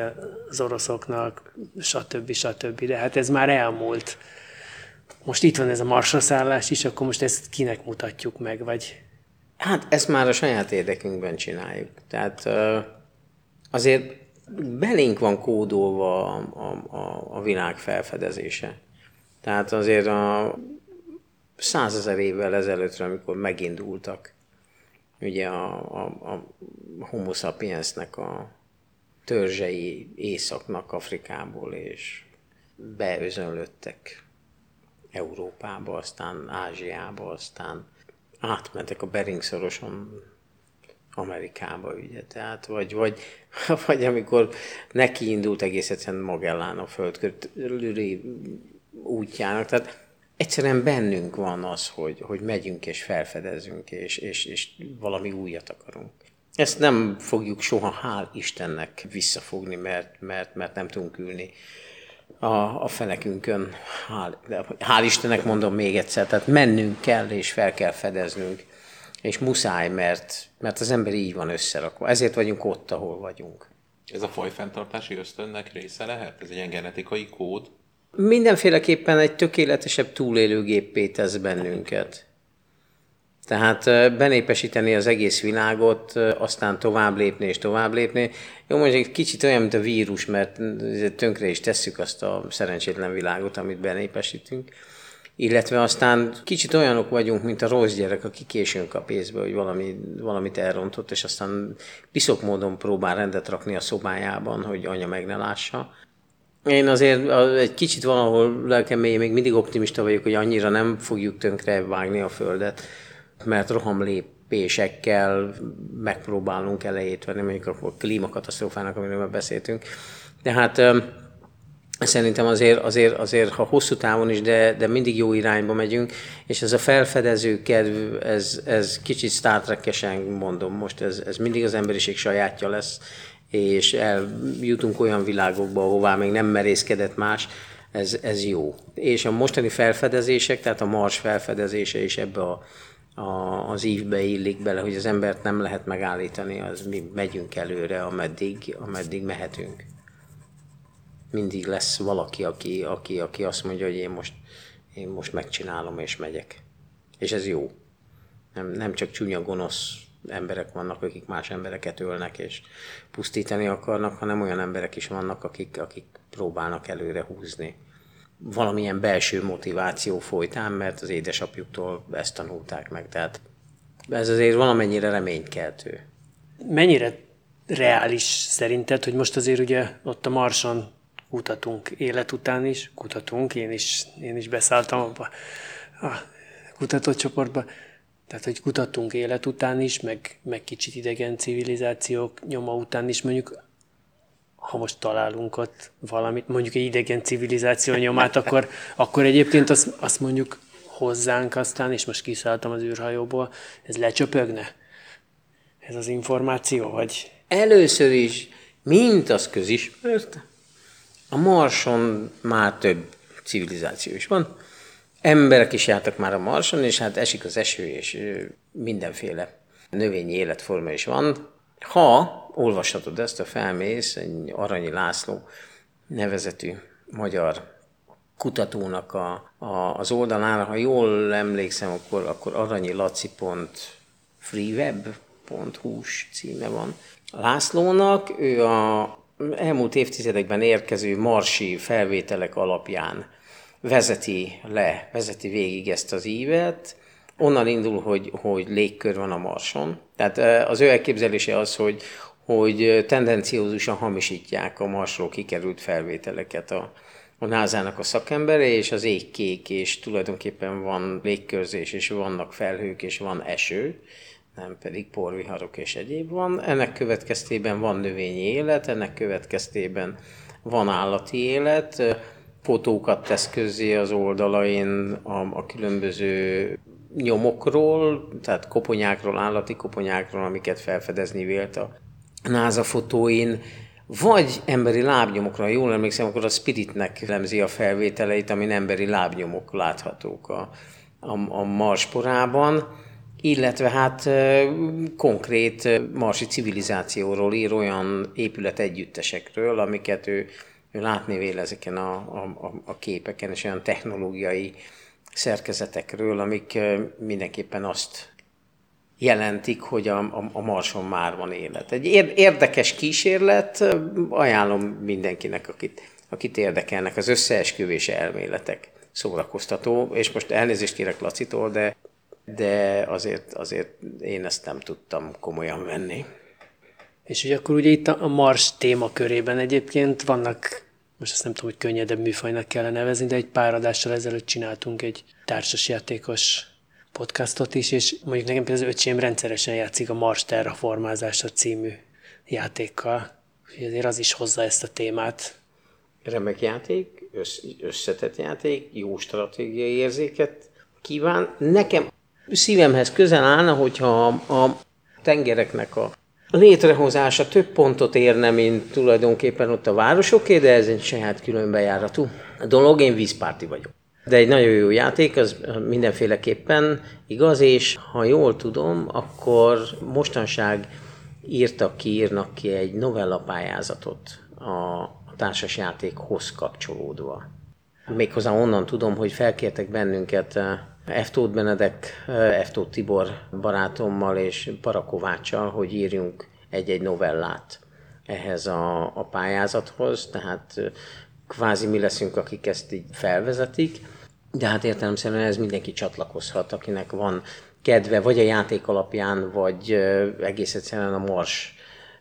az oroszoknak, stb. stb. De hát ez már elmúlt. Most itt van ez a marsra szállás is, akkor most ezt kinek mutatjuk meg, vagy Hát ezt már a saját érdekünkben csináljuk. Tehát azért belénk van kódolva a, a, a világ felfedezése. Tehát azért a százezer évvel ezelőttre, amikor megindultak, ugye a, a, a homo sapiensnek a törzsei északnak Afrikából, és beözönlöttek Európába, aztán Ázsiába, aztán átmentek a Bering szoroson Amerikába, ugye, tehát, vagy, vagy, vagy amikor neki indult egész egyszerűen Magellán a földkörüli útjának, tehát egyszerűen bennünk van az, hogy, hogy megyünk és felfedezünk, és, és, és valami újat akarunk. Ezt nem fogjuk soha, hál' Istennek visszafogni, mert, mert, mert nem tudunk ülni a, a fenekünkön. Hál, hál' Istennek mondom még egyszer, tehát mennünk kell és fel kell fedeznünk, és muszáj, mert, mert az ember így van összerakva. Ezért vagyunk ott, ahol vagyunk. Ez a fajfenntartási ösztönnek része lehet? Ez egy ilyen genetikai kód? Mindenféleképpen egy tökéletesebb túlélőgéppé tesz bennünket. Tehát benépesíteni az egész világot, aztán tovább lépni és tovább lépni. Jó, mondjuk egy kicsit olyan, mint a vírus, mert tönkre is tesszük azt a szerencsétlen világot, amit benépesítünk. Illetve aztán kicsit olyanok vagyunk, mint a rossz gyerek, aki későn kap észbe, hogy valami, valamit elrontott, és aztán piszok módon próbál rendet rakni a szobájában, hogy anya meg ne lássa. Én azért egy kicsit valahol lelkem mélyén még mindig optimista vagyok, hogy annyira nem fogjuk tönkre vágni a Földet, mert rohamlépésekkel megpróbálunk elejét venni, mondjuk a klímakatasztrófának, amiről már beszéltünk. Tehát Szerintem azért, azért, azért, ha hosszú távon is, de, de mindig jó irányba megyünk, és ez a felfedező kedv, ez, ez kicsit Star Trek-esen mondom most, ez, ez mindig az emberiség sajátja lesz, és eljutunk olyan világokba, ahová még nem merészkedett más, ez, ez jó. És a mostani felfedezések, tehát a Mars felfedezése is ebbe a, a, az ívbe illik bele, hogy az embert nem lehet megállítani, az mi megyünk előre, ameddig, ameddig mehetünk mindig lesz valaki, aki, aki, aki azt mondja, hogy én most, én most megcsinálom és megyek. És ez jó. Nem, nem csak csúnya, gonosz emberek vannak, akik más embereket ölnek és pusztítani akarnak, hanem olyan emberek is vannak, akik, akik próbálnak előre húzni. Valamilyen belső motiváció folytán, mert az édesapjuktól ezt tanulták meg. Tehát ez azért valamennyire reménykeltő. mennyire reális szerinted, hogy most azért ugye ott a Marson kutatunk élet után is, kutatunk, én is, én is beszálltam abba a kutatócsoportba, tehát, hogy kutatunk élet után is, meg, meg kicsit idegen civilizációk nyoma után is, mondjuk ha most találunk ott valamit, mondjuk egy idegen civilizáció nyomát, akkor, akkor egyébként azt, azt mondjuk hozzánk aztán, és most kiszálltam az űrhajóból, ez lecsöpögne? Ez az információ, vagy Először is, mint az közismert, a Marson már több civilizáció is van. Emberek is jártak már a Marson, és hát esik az eső, és mindenféle növényi életforma is van. Ha olvashatod ezt, a felmész, egy Aranyi László nevezetű magyar kutatónak a, a, az oldalára, ha jól emlékszem, akkor, akkor aranylaci.freeweb.hu címe van. Lászlónak ő a elmúlt évtizedekben érkező marsi felvételek alapján vezeti le, vezeti végig ezt az ívet, onnan indul, hogy, hogy légkör van a marson. Tehát eh, az ő elképzelése az, hogy, hogy tendenciózusan hamisítják a marsról kikerült felvételeket a, a NASA-nak a szakembere, és az ég kék, és tulajdonképpen van légkörzés, és vannak felhők, és van eső, nem pedig porviharok és egyéb van. Ennek következtében van növényi élet, ennek következtében van állati élet, fotókat tesz közzé az oldalain a, a különböző nyomokról, tehát koponyákról, állati koponyákról, amiket felfedezni vélt a NASA fotóin, vagy emberi lábnyomokra, jól emlékszem, akkor a Spiritnek lemzi a felvételeit, amin emberi lábnyomok láthatók a, a, a marsporában, illetve hát konkrét marsi civilizációról ír olyan épület együttesekről, amiket ő látni vél ezeken a, a, a képeken, és olyan technológiai szerkezetekről, amik mindenképpen azt jelentik, hogy a, a, a Marson már van élet. Egy érdekes kísérlet, ajánlom mindenkinek, akit, akit érdekelnek az összeesküvés elméletek szórakoztató, és most elnézést kérek Lacitól, de, de azért, azért én ezt nem tudtam komolyan venni. És hogy akkor ugye itt a Mars témakörében egyébként vannak, most azt nem tudom, hogy könnyedebb műfajnak kell nevezni, de egy pár adással ezelőtt csináltunk egy társasjátékos podcastot is, és mondjuk nekem például az öcsém rendszeresen játszik a Mars Terraformázása című játékkal, úgyhogy azért az is hozza ezt a témát. Remek játék, összetett játék, jó stratégiai érzéket kíván. Nekem szívemhez közel állna, hogyha a tengereknek a létrehozása több pontot érne, mint tulajdonképpen ott a városoké, de ez egy saját különbejáratú dolog, én vízpárti vagyok. De egy nagyon jó játék, az mindenféleképpen igaz, és ha jól tudom, akkor mostanság írtak ki, írnak ki egy novella pályázatot a társasjátékhoz kapcsolódva. Méghozzá onnan tudom, hogy felkértek bennünket F. Tóth Benedek, F. Tóth Tibor barátommal és Parakováccsal, hogy írjunk egy-egy novellát ehhez a, a pályázathoz, tehát eh, kvázi mi leszünk, akik ezt így felvezetik, de hát értelemszerűen ez mindenki csatlakozhat, akinek van kedve, vagy a játék alapján, vagy egész egyszerűen a mars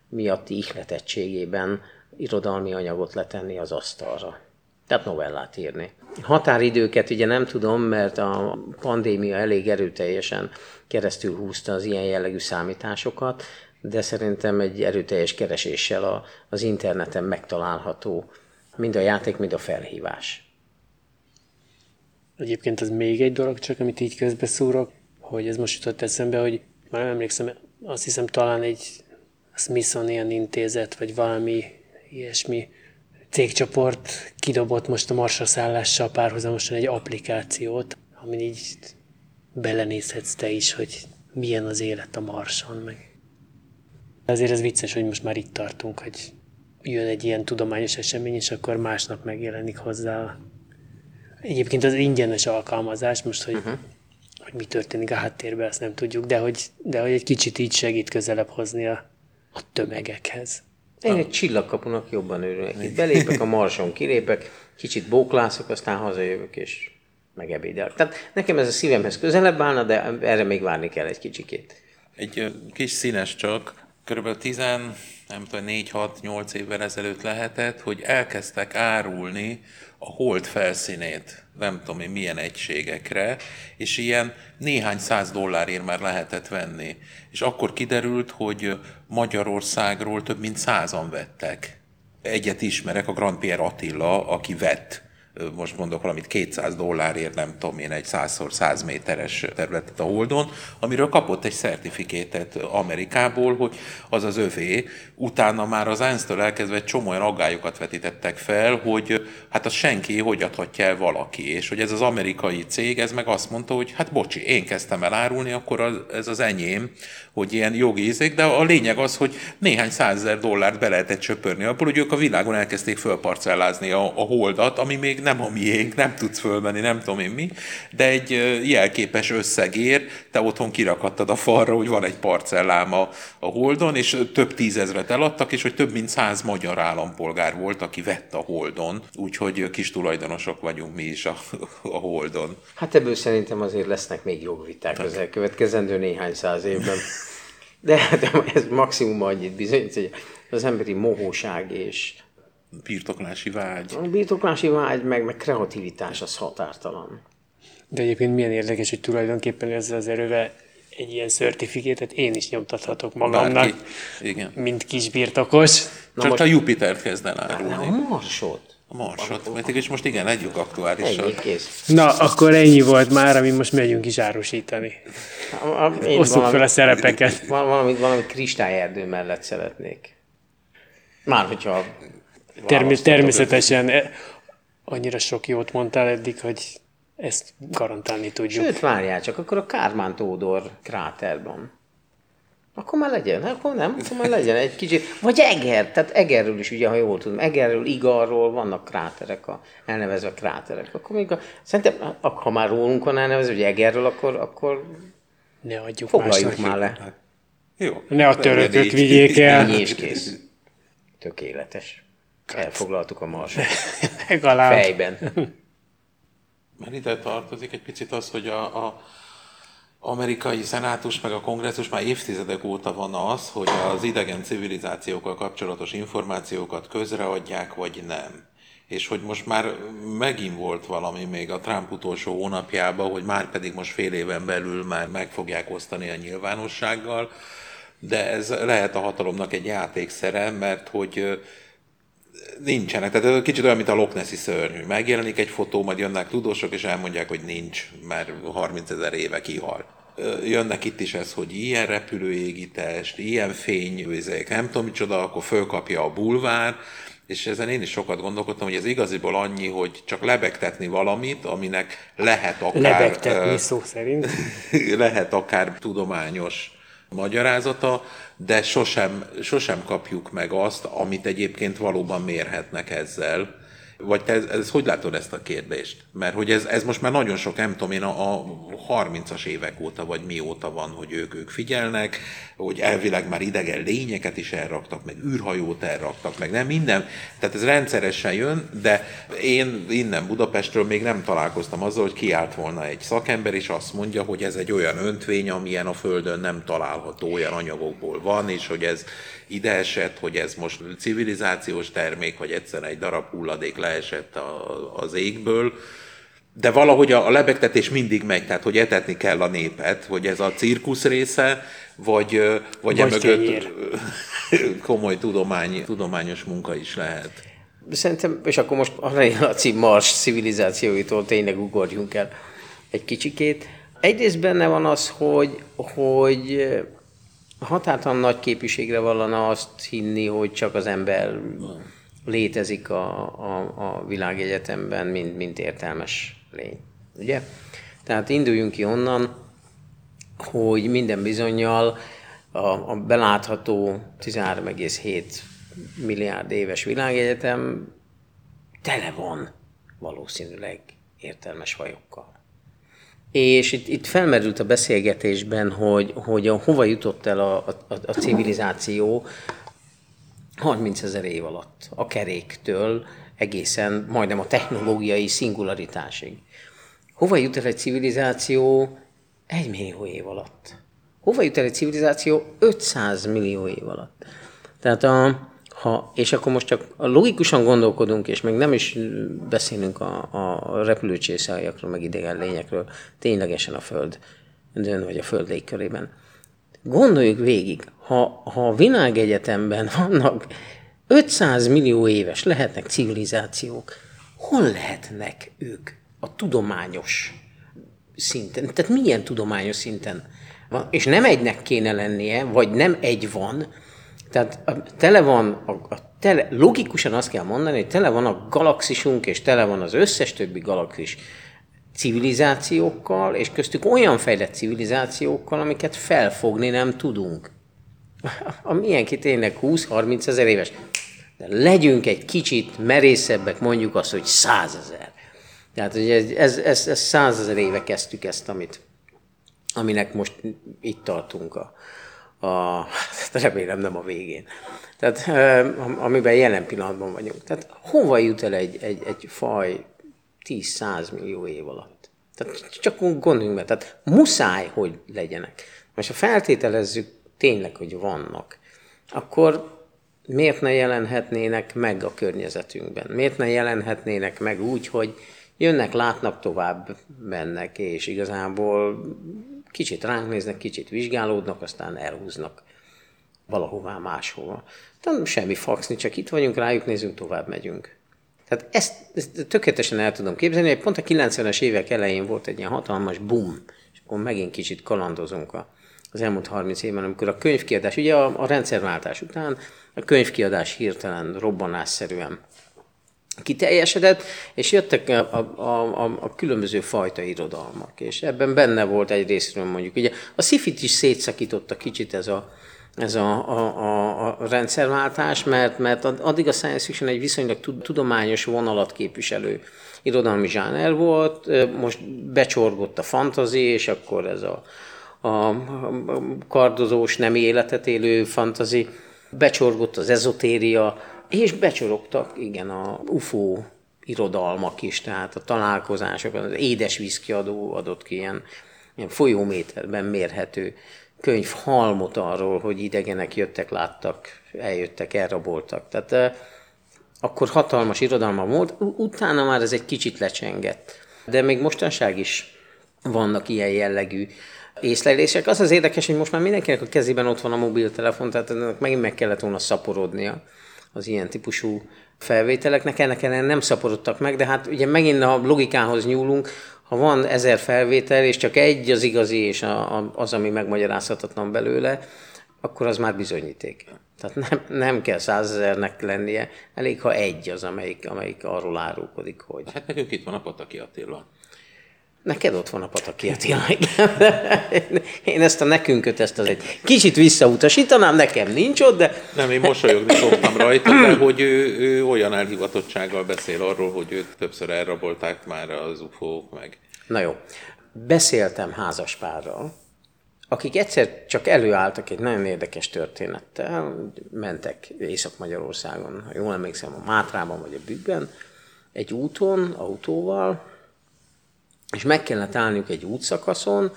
miatti ihletettségében irodalmi anyagot letenni az asztalra. Tehát novellát írni. Határidőket ugye nem tudom, mert a pandémia elég erőteljesen keresztül húzta az ilyen jellegű számításokat, de szerintem egy erőteljes kereséssel a, az interneten megtalálható mind a játék, mind a felhívás. Egyébként az még egy dolog, csak amit így közbeszúrok, hogy ez most jutott eszembe, hogy már nem emlékszem, azt hiszem talán egy Smithsonian intézet, vagy valami ilyesmi cégcsoport kidobott most a Marsra szállással párhuzamosan egy applikációt, amin így belenézhetsz te is, hogy milyen az élet a Marson, meg azért ez vicces, hogy most már itt tartunk, hogy jön egy ilyen tudományos esemény, és akkor másnap megjelenik hozzá. Egyébként az ingyenes alkalmazás, most, hogy, uh-huh. hogy mi történik a háttérben, azt nem tudjuk, de hogy, de hogy egy kicsit így segít közelebb hozni a, a tömegekhez. Én egy csillagkapunak jobban örülök. Itt belépek a marson, kilépek, kicsit bóklászok, aztán hazajövök, és megebédelek. Tehát nekem ez a szívemhez közelebb állna, de erre még várni kell egy kicsikét. Egy kis színes csak, körülbelül 10, nem tudom, 4-6-8 évvel ezelőtt lehetett, hogy elkezdtek árulni a hold felszínét, nem tudom én milyen egységekre, és ilyen néhány száz dollárért már lehetett venni. És akkor kiderült, hogy Magyarországról több mint százan vettek. Egyet ismerek, a Grand Pierre Attila, aki vett most mondok valamit, 200 dollárért, nem tudom én, egy 100x100 méteres területet a Holdon, amiről kapott egy szertifikétet Amerikából, hogy az az övé. Utána már az ENSZ-től elkezdve csomó olyan aggályokat vetítettek fel, hogy hát az senki hogy adhatja el valaki, és hogy ez az amerikai cég, ez meg azt mondta, hogy hát bocsi, én kezdtem el árulni, akkor az, ez az enyém, hogy ilyen jogi ízék, de a lényeg az, hogy néhány százezer dollárt be lehetett csöpörni abból, hogy ők a világon elkezdték fölparcellázni a, a holdat, ami még nem a miénk, nem tudsz fölmenni, nem tudom én mi, de egy jelképes összegért te otthon kirakadtad a falra, hogy van egy parcellám a, a Holdon, és több tízezret eladtak, és hogy több mint száz magyar állampolgár volt, aki vett a Holdon, úgyhogy kis tulajdonosok vagyunk mi is a, a Holdon. Hát ebből szerintem azért lesznek még jogviták az elkövetkezendő néhány száz évben. De, de ez maximum annyit bizonyít, hogy az emberi mohóság és birtoklási vágy. A birtoklási vágy, meg, meg kreativitás az határtalan. De egyébként milyen érdekes, hogy tulajdonképpen ezzel az erővel egy ilyen certifikétet én is nyomtathatok magamnak, Bárki. Igen. mint kisbirtokos. Csak most- a Jupitert kezd el De a árulni. marsot. A Marsot. Mert és most igen, legyünk kész. Na, akkor ennyi volt már, ami most megyünk is árusítani. A, a, én Osszuk fel a szerepeket. val- valami, valami kristályerdő mellett szeretnék. Már hogyha Termi- természetesen eh, annyira sok jót mondtál eddig, hogy ezt garantálni tudjuk. Sőt, várjál csak, akkor a Kármán Tódor kráterban. Akkor már legyen, akkor nem, akkor már legyen egy kicsit. Vagy Eger, tehát Egerről is, ugye, ha jól tudom, Egerről, Igarról vannak kráterek, a, elnevezve kráterek. Akkor még a, szerintem, ha már rólunk van elnevezve, hogy Egerről, akkor, akkor Ne adjuk foglaljuk már le. Jó. Ne a törököt vigyék el. Ennyi és kész. Tökéletes. Elfoglaltuk a marsot. Legalább. Fejben. Mert ide tartozik egy picit az, hogy a, a amerikai szenátus meg a kongresszus már évtizedek óta van az, hogy az idegen civilizációkkal kapcsolatos információkat közreadják, vagy nem. És hogy most már megint volt valami még a Trump utolsó hónapjában, hogy már pedig most fél éven belül már meg fogják osztani a nyilvánossággal, de ez lehet a hatalomnak egy játékszere, mert hogy nincsenek. Tehát kicsit olyan, mint a Loch Nessi szörny. hogy Megjelenik egy fotó, majd jönnek tudósok, és elmondják, hogy nincs, mert 30 ezer éve kihalt. Ö, Jönnek itt is ez, hogy ilyen repülőégi test, ilyen fény, ezek, nem tudom micsoda, akkor fölkapja a bulvár, és ezen én is sokat gondolkodtam, hogy ez igaziból annyi, hogy csak lebegtetni valamit, aminek lehet akár... Lebegtetni szó szerint. lehet akár tudományos magyarázata, de sosem, sosem kapjuk meg azt, amit egyébként valóban mérhetnek ezzel. Vagy te ez, ez hogy látod ezt a kérdést? Mert hogy ez, ez most már nagyon sok, nem tudom én, a, a 30-as évek óta, vagy mióta van, hogy ők, ők figyelnek, hogy elvileg már idegen lényeket is elraktak, meg űrhajót elraktak, meg nem minden. Tehát ez rendszeresen jön, de én innen Budapestről még nem találkoztam azzal, hogy kiállt volna egy szakember, és azt mondja, hogy ez egy olyan öntvény, amilyen a Földön nem található, olyan anyagokból van, és hogy ez ide esett, hogy ez most civilizációs termék, vagy egyszerűen egy darab hulladék leesett a, az égből, de valahogy a, a lebegtetés mindig megy, tehát hogy etetni kell a népet, hogy ez a cirkusz része, vagy, vagy, Vagy emögött komoly tudomány, tudományos munka is lehet. Szerintem, és akkor most a Laci Mars civilizációitól tényleg ugorjunk el egy kicsikét. Egyrészt benne van az, hogy, hogy határtalan nagy képviségre vallana azt hinni, hogy csak az ember létezik a, a, a világegyetemben, mint, mint értelmes lény. Ugye? Tehát induljunk ki onnan, hogy minden bizonyal a, a belátható 13,7 milliárd éves világegyetem tele van valószínűleg értelmes fajokkal. És itt, itt felmerült a beszélgetésben, hogy, hogy a, hova jutott el a, a, a civilizáció 30 ezer év alatt, a keréktől egészen majdnem a technológiai szingularitásig. Hova jut el egy civilizáció egy millió év alatt? Hova jut el egy civilizáció 500 millió év alatt? Tehát a, ha, és akkor most csak logikusan gondolkodunk, és még nem is beszélünk a, a repülőcsészáljakról, meg idegen lényekről, ténylegesen a Föld dön, vagy a Föld légkörében. Gondoljuk végig, ha, ha a világegyetemben vannak 500 millió éves, lehetnek civilizációk, hol lehetnek ők a tudományos szinten? Tehát milyen tudományos szinten van? És nem egynek kéne lennie, vagy nem egy van, tehát a, tele van, a, a tele, logikusan azt kell mondani, hogy tele van a galaxisunk, és tele van az összes többi galaxis civilizációkkal, és köztük olyan fejlett civilizációkkal, amiket felfogni nem tudunk. A milyenki tényleg 20-30 ezer éves. De legyünk egy kicsit merészebbek, mondjuk azt, hogy százezer. Tehát hogy ez, ez, ez, ez százezer éve kezdtük ezt, amit, aminek most itt tartunk a, a, remélem nem a végén. Tehát eh, amiben jelen pillanatban vagyunk. Tehát hova jut el egy, egy, egy faj 10-100 millió év alatt? Tehát csak gondoljunk be, tehát muszáj, hogy legyenek. Most ha feltételezzük tényleg, hogy vannak, akkor miért ne jelenhetnének meg a környezetünkben? Miért ne jelenhetnének meg úgy, hogy jönnek, látnak, tovább mennek, és igazából Kicsit ránk néznek, kicsit vizsgálódnak, aztán elhúznak valahová máshova. Tehát semmi faxni, csak itt vagyunk, rájuk nézünk, tovább megyünk. Tehát ezt, ezt tökéletesen el tudom képzelni, hogy pont a 90-es évek elején volt egy ilyen hatalmas boom, és akkor megint kicsit kalandozunk a, az elmúlt 30 évben, amikor a könyvkiadás, ugye a, a rendszerváltás után a könyvkiadás hirtelen robbanásszerűen kiteljesedett, és jöttek a, a, a, a különböző fajta irodalmak, és ebben benne volt egy részről mondjuk, ugye a szifit is szétszakította kicsit ez a, ez a, a, a, a rendszerváltás, mert, mert addig a science fiction egy viszonylag tudományos vonalat képviselő irodalmi zsáner volt, most becsorgott a fantazi, és akkor ez a, a kardozós, nem életet élő fantazi, becsorgott az ezotéria, és becsorogtak, igen, a UFO irodalmak is, tehát a találkozások, az édes viszkiadó adott ki ilyen, ilyen folyóméterben mérhető könyv halmot arról, hogy idegenek jöttek, láttak, eljöttek, elraboltak. Tehát eh, akkor hatalmas irodalma volt, utána már ez egy kicsit lecsengett. De még mostanság is vannak ilyen jellegű észlelések. Az az érdekes, hogy most már mindenkinek a kezében ott van a mobiltelefon, tehát ennek megint meg kellett volna szaporodnia az ilyen típusú felvételeknek. Ennek ellen nem szaporodtak meg, de hát ugye megint a logikához nyúlunk, ha van ezer felvétel, és csak egy az igazi, és a, a, az, ami megmagyarázhatatlan belőle, akkor az már bizonyíték. Tehát nem, nem kell százezernek lennie, elég, ha egy az, amelyik, amelyik arról árulkodik, hogy... Hát nekünk itt van a Pataki Attila. Neked ott van a Pataki Attila. Én ezt a nekünköt, ezt az egy kicsit visszautasítanám, nekem nincs ott, de... Nem, én mosolyogni szoktam rajta, de hogy ő, ő olyan elhivatottsággal beszél arról, hogy őt többször elrabolták már az ufók meg. Na jó. Beszéltem házaspárral, akik egyszer csak előálltak egy nagyon érdekes történettel, mentek Észak-Magyarországon, ha jól emlékszem, a Mátrában vagy a Bükkben, egy úton, autóval, és meg kellett állniuk egy útszakaszon,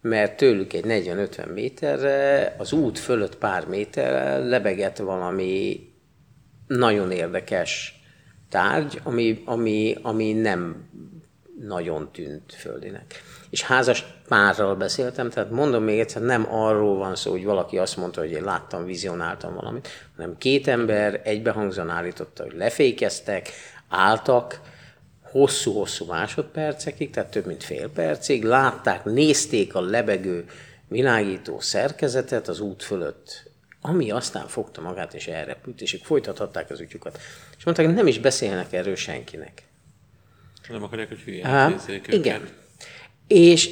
mert tőlük egy 40-50 méterre, az út fölött pár méterre lebegett valami nagyon érdekes tárgy, ami, ami, ami nem nagyon tűnt földinek. És házas párral beszéltem, tehát mondom még egyszer, nem arról van szó, hogy valaki azt mondta, hogy én láttam, vizionáltam valamit, hanem két ember egybehangzóan állította, hogy lefékeztek, álltak, hosszú-hosszú másodpercekig, tehát több mint fél percig, látták, nézték a lebegő világító szerkezetet az út fölött, ami aztán fogta magát és elrepült, és ők folytathatták az ügyüket. És mondták, nem is beszélnek erről senkinek. Nem akarják, hogy hülyén nézzék Igen. És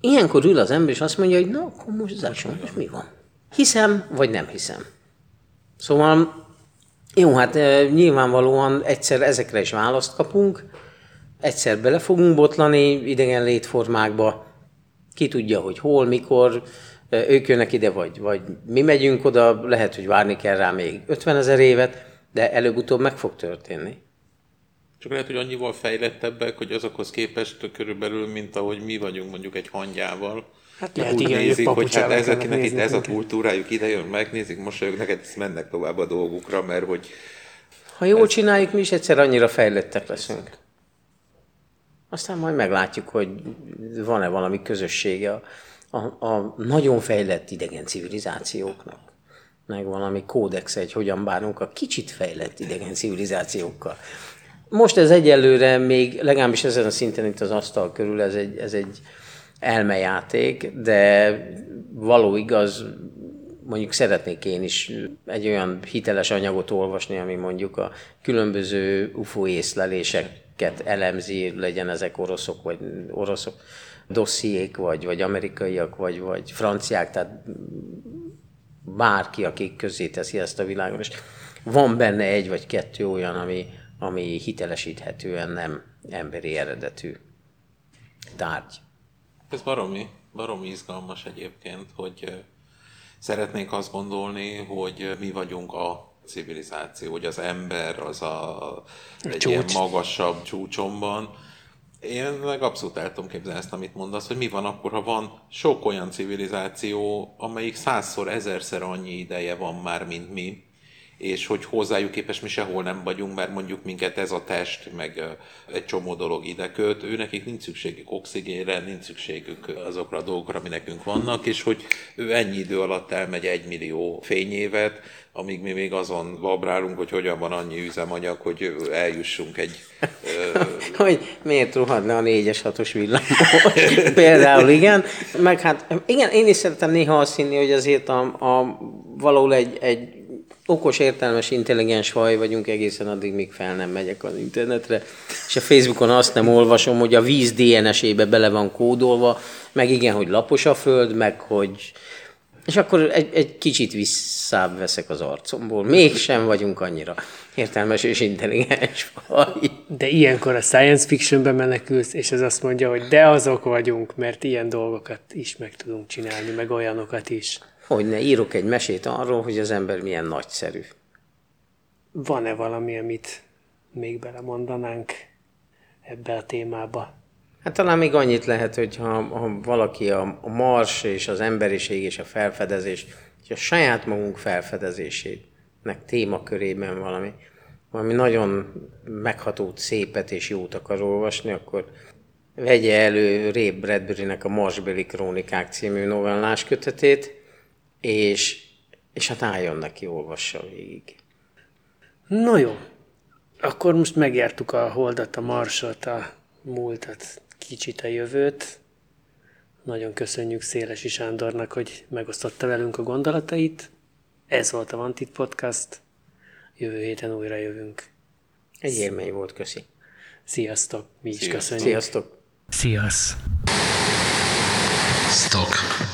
ilyenkor ül az ember, és azt mondja, hogy na, akkor most zásom, most mi van? Hiszem, vagy nem hiszem. Szóval jó, hát nyilvánvalóan egyszer ezekre is választ kapunk, egyszer bele fogunk botlani idegen létformákba, ki tudja, hogy hol, mikor, ők jönnek ide, vagy, vagy mi megyünk oda, lehet, hogy várni kell rá még 50 ezer évet, de előbb-utóbb meg fog történni. Csak lehet, hogy annyival fejlettebbek, hogy azokhoz képest körülbelül, mint ahogy mi vagyunk mondjuk egy hangyával, Hát lehet, úgy igen, nézik, hogy hát ezeknek itt ez a kultúrájuk ide jön, megnézik, mosolyognak, hát ezt mennek tovább a dolgukra, mert hogy Ha jól csináljuk, mi is egyszer annyira fejlettek leszünk. Aztán majd meglátjuk, hogy van-e valami közössége a, a, a nagyon fejlett idegen civilizációknak. Meg valami kódex, hogy hogyan bánunk a kicsit fejlett idegen civilizációkkal. Most ez egyelőre még, legalábbis ezen a szinten itt az asztal körül, ez egy, ez egy elmejáték, de való igaz, mondjuk szeretnék én is egy olyan hiteles anyagot olvasni, ami mondjuk a különböző UFO észleléseket elemzi, legyen ezek oroszok, vagy oroszok dossziék, vagy, vagy amerikaiak, vagy, vagy franciák, tehát bárki, aki közé teszi ezt a világon, és van benne egy vagy kettő olyan, ami, ami hitelesíthetően nem emberi eredetű tárgy. Ez baromi, baromi izgalmas egyébként, hogy szeretnénk azt gondolni, hogy mi vagyunk a civilizáció, hogy az ember az a, egy Csúcs. ilyen magasabb csúcsomban. Én meg abszolút el tudom képzelni ezt, amit mondasz, hogy mi van akkor, ha van sok olyan civilizáció, amelyik százszor, ezerszer annyi ideje van már, mint mi, és hogy hozzájuk képest mi sehol nem vagyunk, mert mondjuk minket ez a test, meg egy csomó dolog ide köt, ő nincs szükségük oxigénre, nincs szükségük azokra a dolgokra, ami nekünk vannak, és hogy ő ennyi idő alatt elmegy egy millió fényévet, amíg mi még azon babrálunk, hogy hogyan van annyi üzemanyag, hogy eljussunk egy... hogy miért rohad le a 4-es 6-os villamos? Például igen. Meg hát igen, én is szeretem néha azt hinni, hogy azért a, a valahol egy, egy okos, értelmes, intelligens faj vagyunk egészen addig, míg fel nem megyek az internetre, és a Facebookon azt nem olvasom, hogy a víz DNS-ébe bele van kódolva, meg igen, hogy lapos a föld, meg hogy... És akkor egy, egy kicsit visszább veszek az arcomból. Mégsem vagyunk annyira értelmes és intelligens faj. De ilyenkor a science fictionbe menekülsz, és ez azt mondja, hogy de azok vagyunk, mert ilyen dolgokat is meg tudunk csinálni, meg olyanokat is. Hogy ne írok egy mesét arról, hogy az ember milyen nagyszerű. Van-e valami, amit még belemondanánk ebbe a témába? Hát talán még annyit lehet, hogy ha, ha valaki a, a mars és az emberiség és a felfedezés, és a saját magunk felfedezésének témakörében valami, valami nagyon meghatót, szépet és jót akar olvasni, akkor vegye elő Ray Bradbury-nek a Marsbeli Krónikák című novellás kötetét, és, és hát álljon neki, olvassa végig. No jó, akkor most megjártuk a holdat, a marsot, a múltat, kicsit a jövőt. Nagyon köszönjük Szélesi Sándornak, hogy megosztotta velünk a gondolatait. Ez volt a Vantit Podcast. Jövő héten újra jövünk. Egy élmény volt, köszi. Sziasztok, mi is Sziasztok. köszönjük. Sziasztok! Sziasztok. Stock.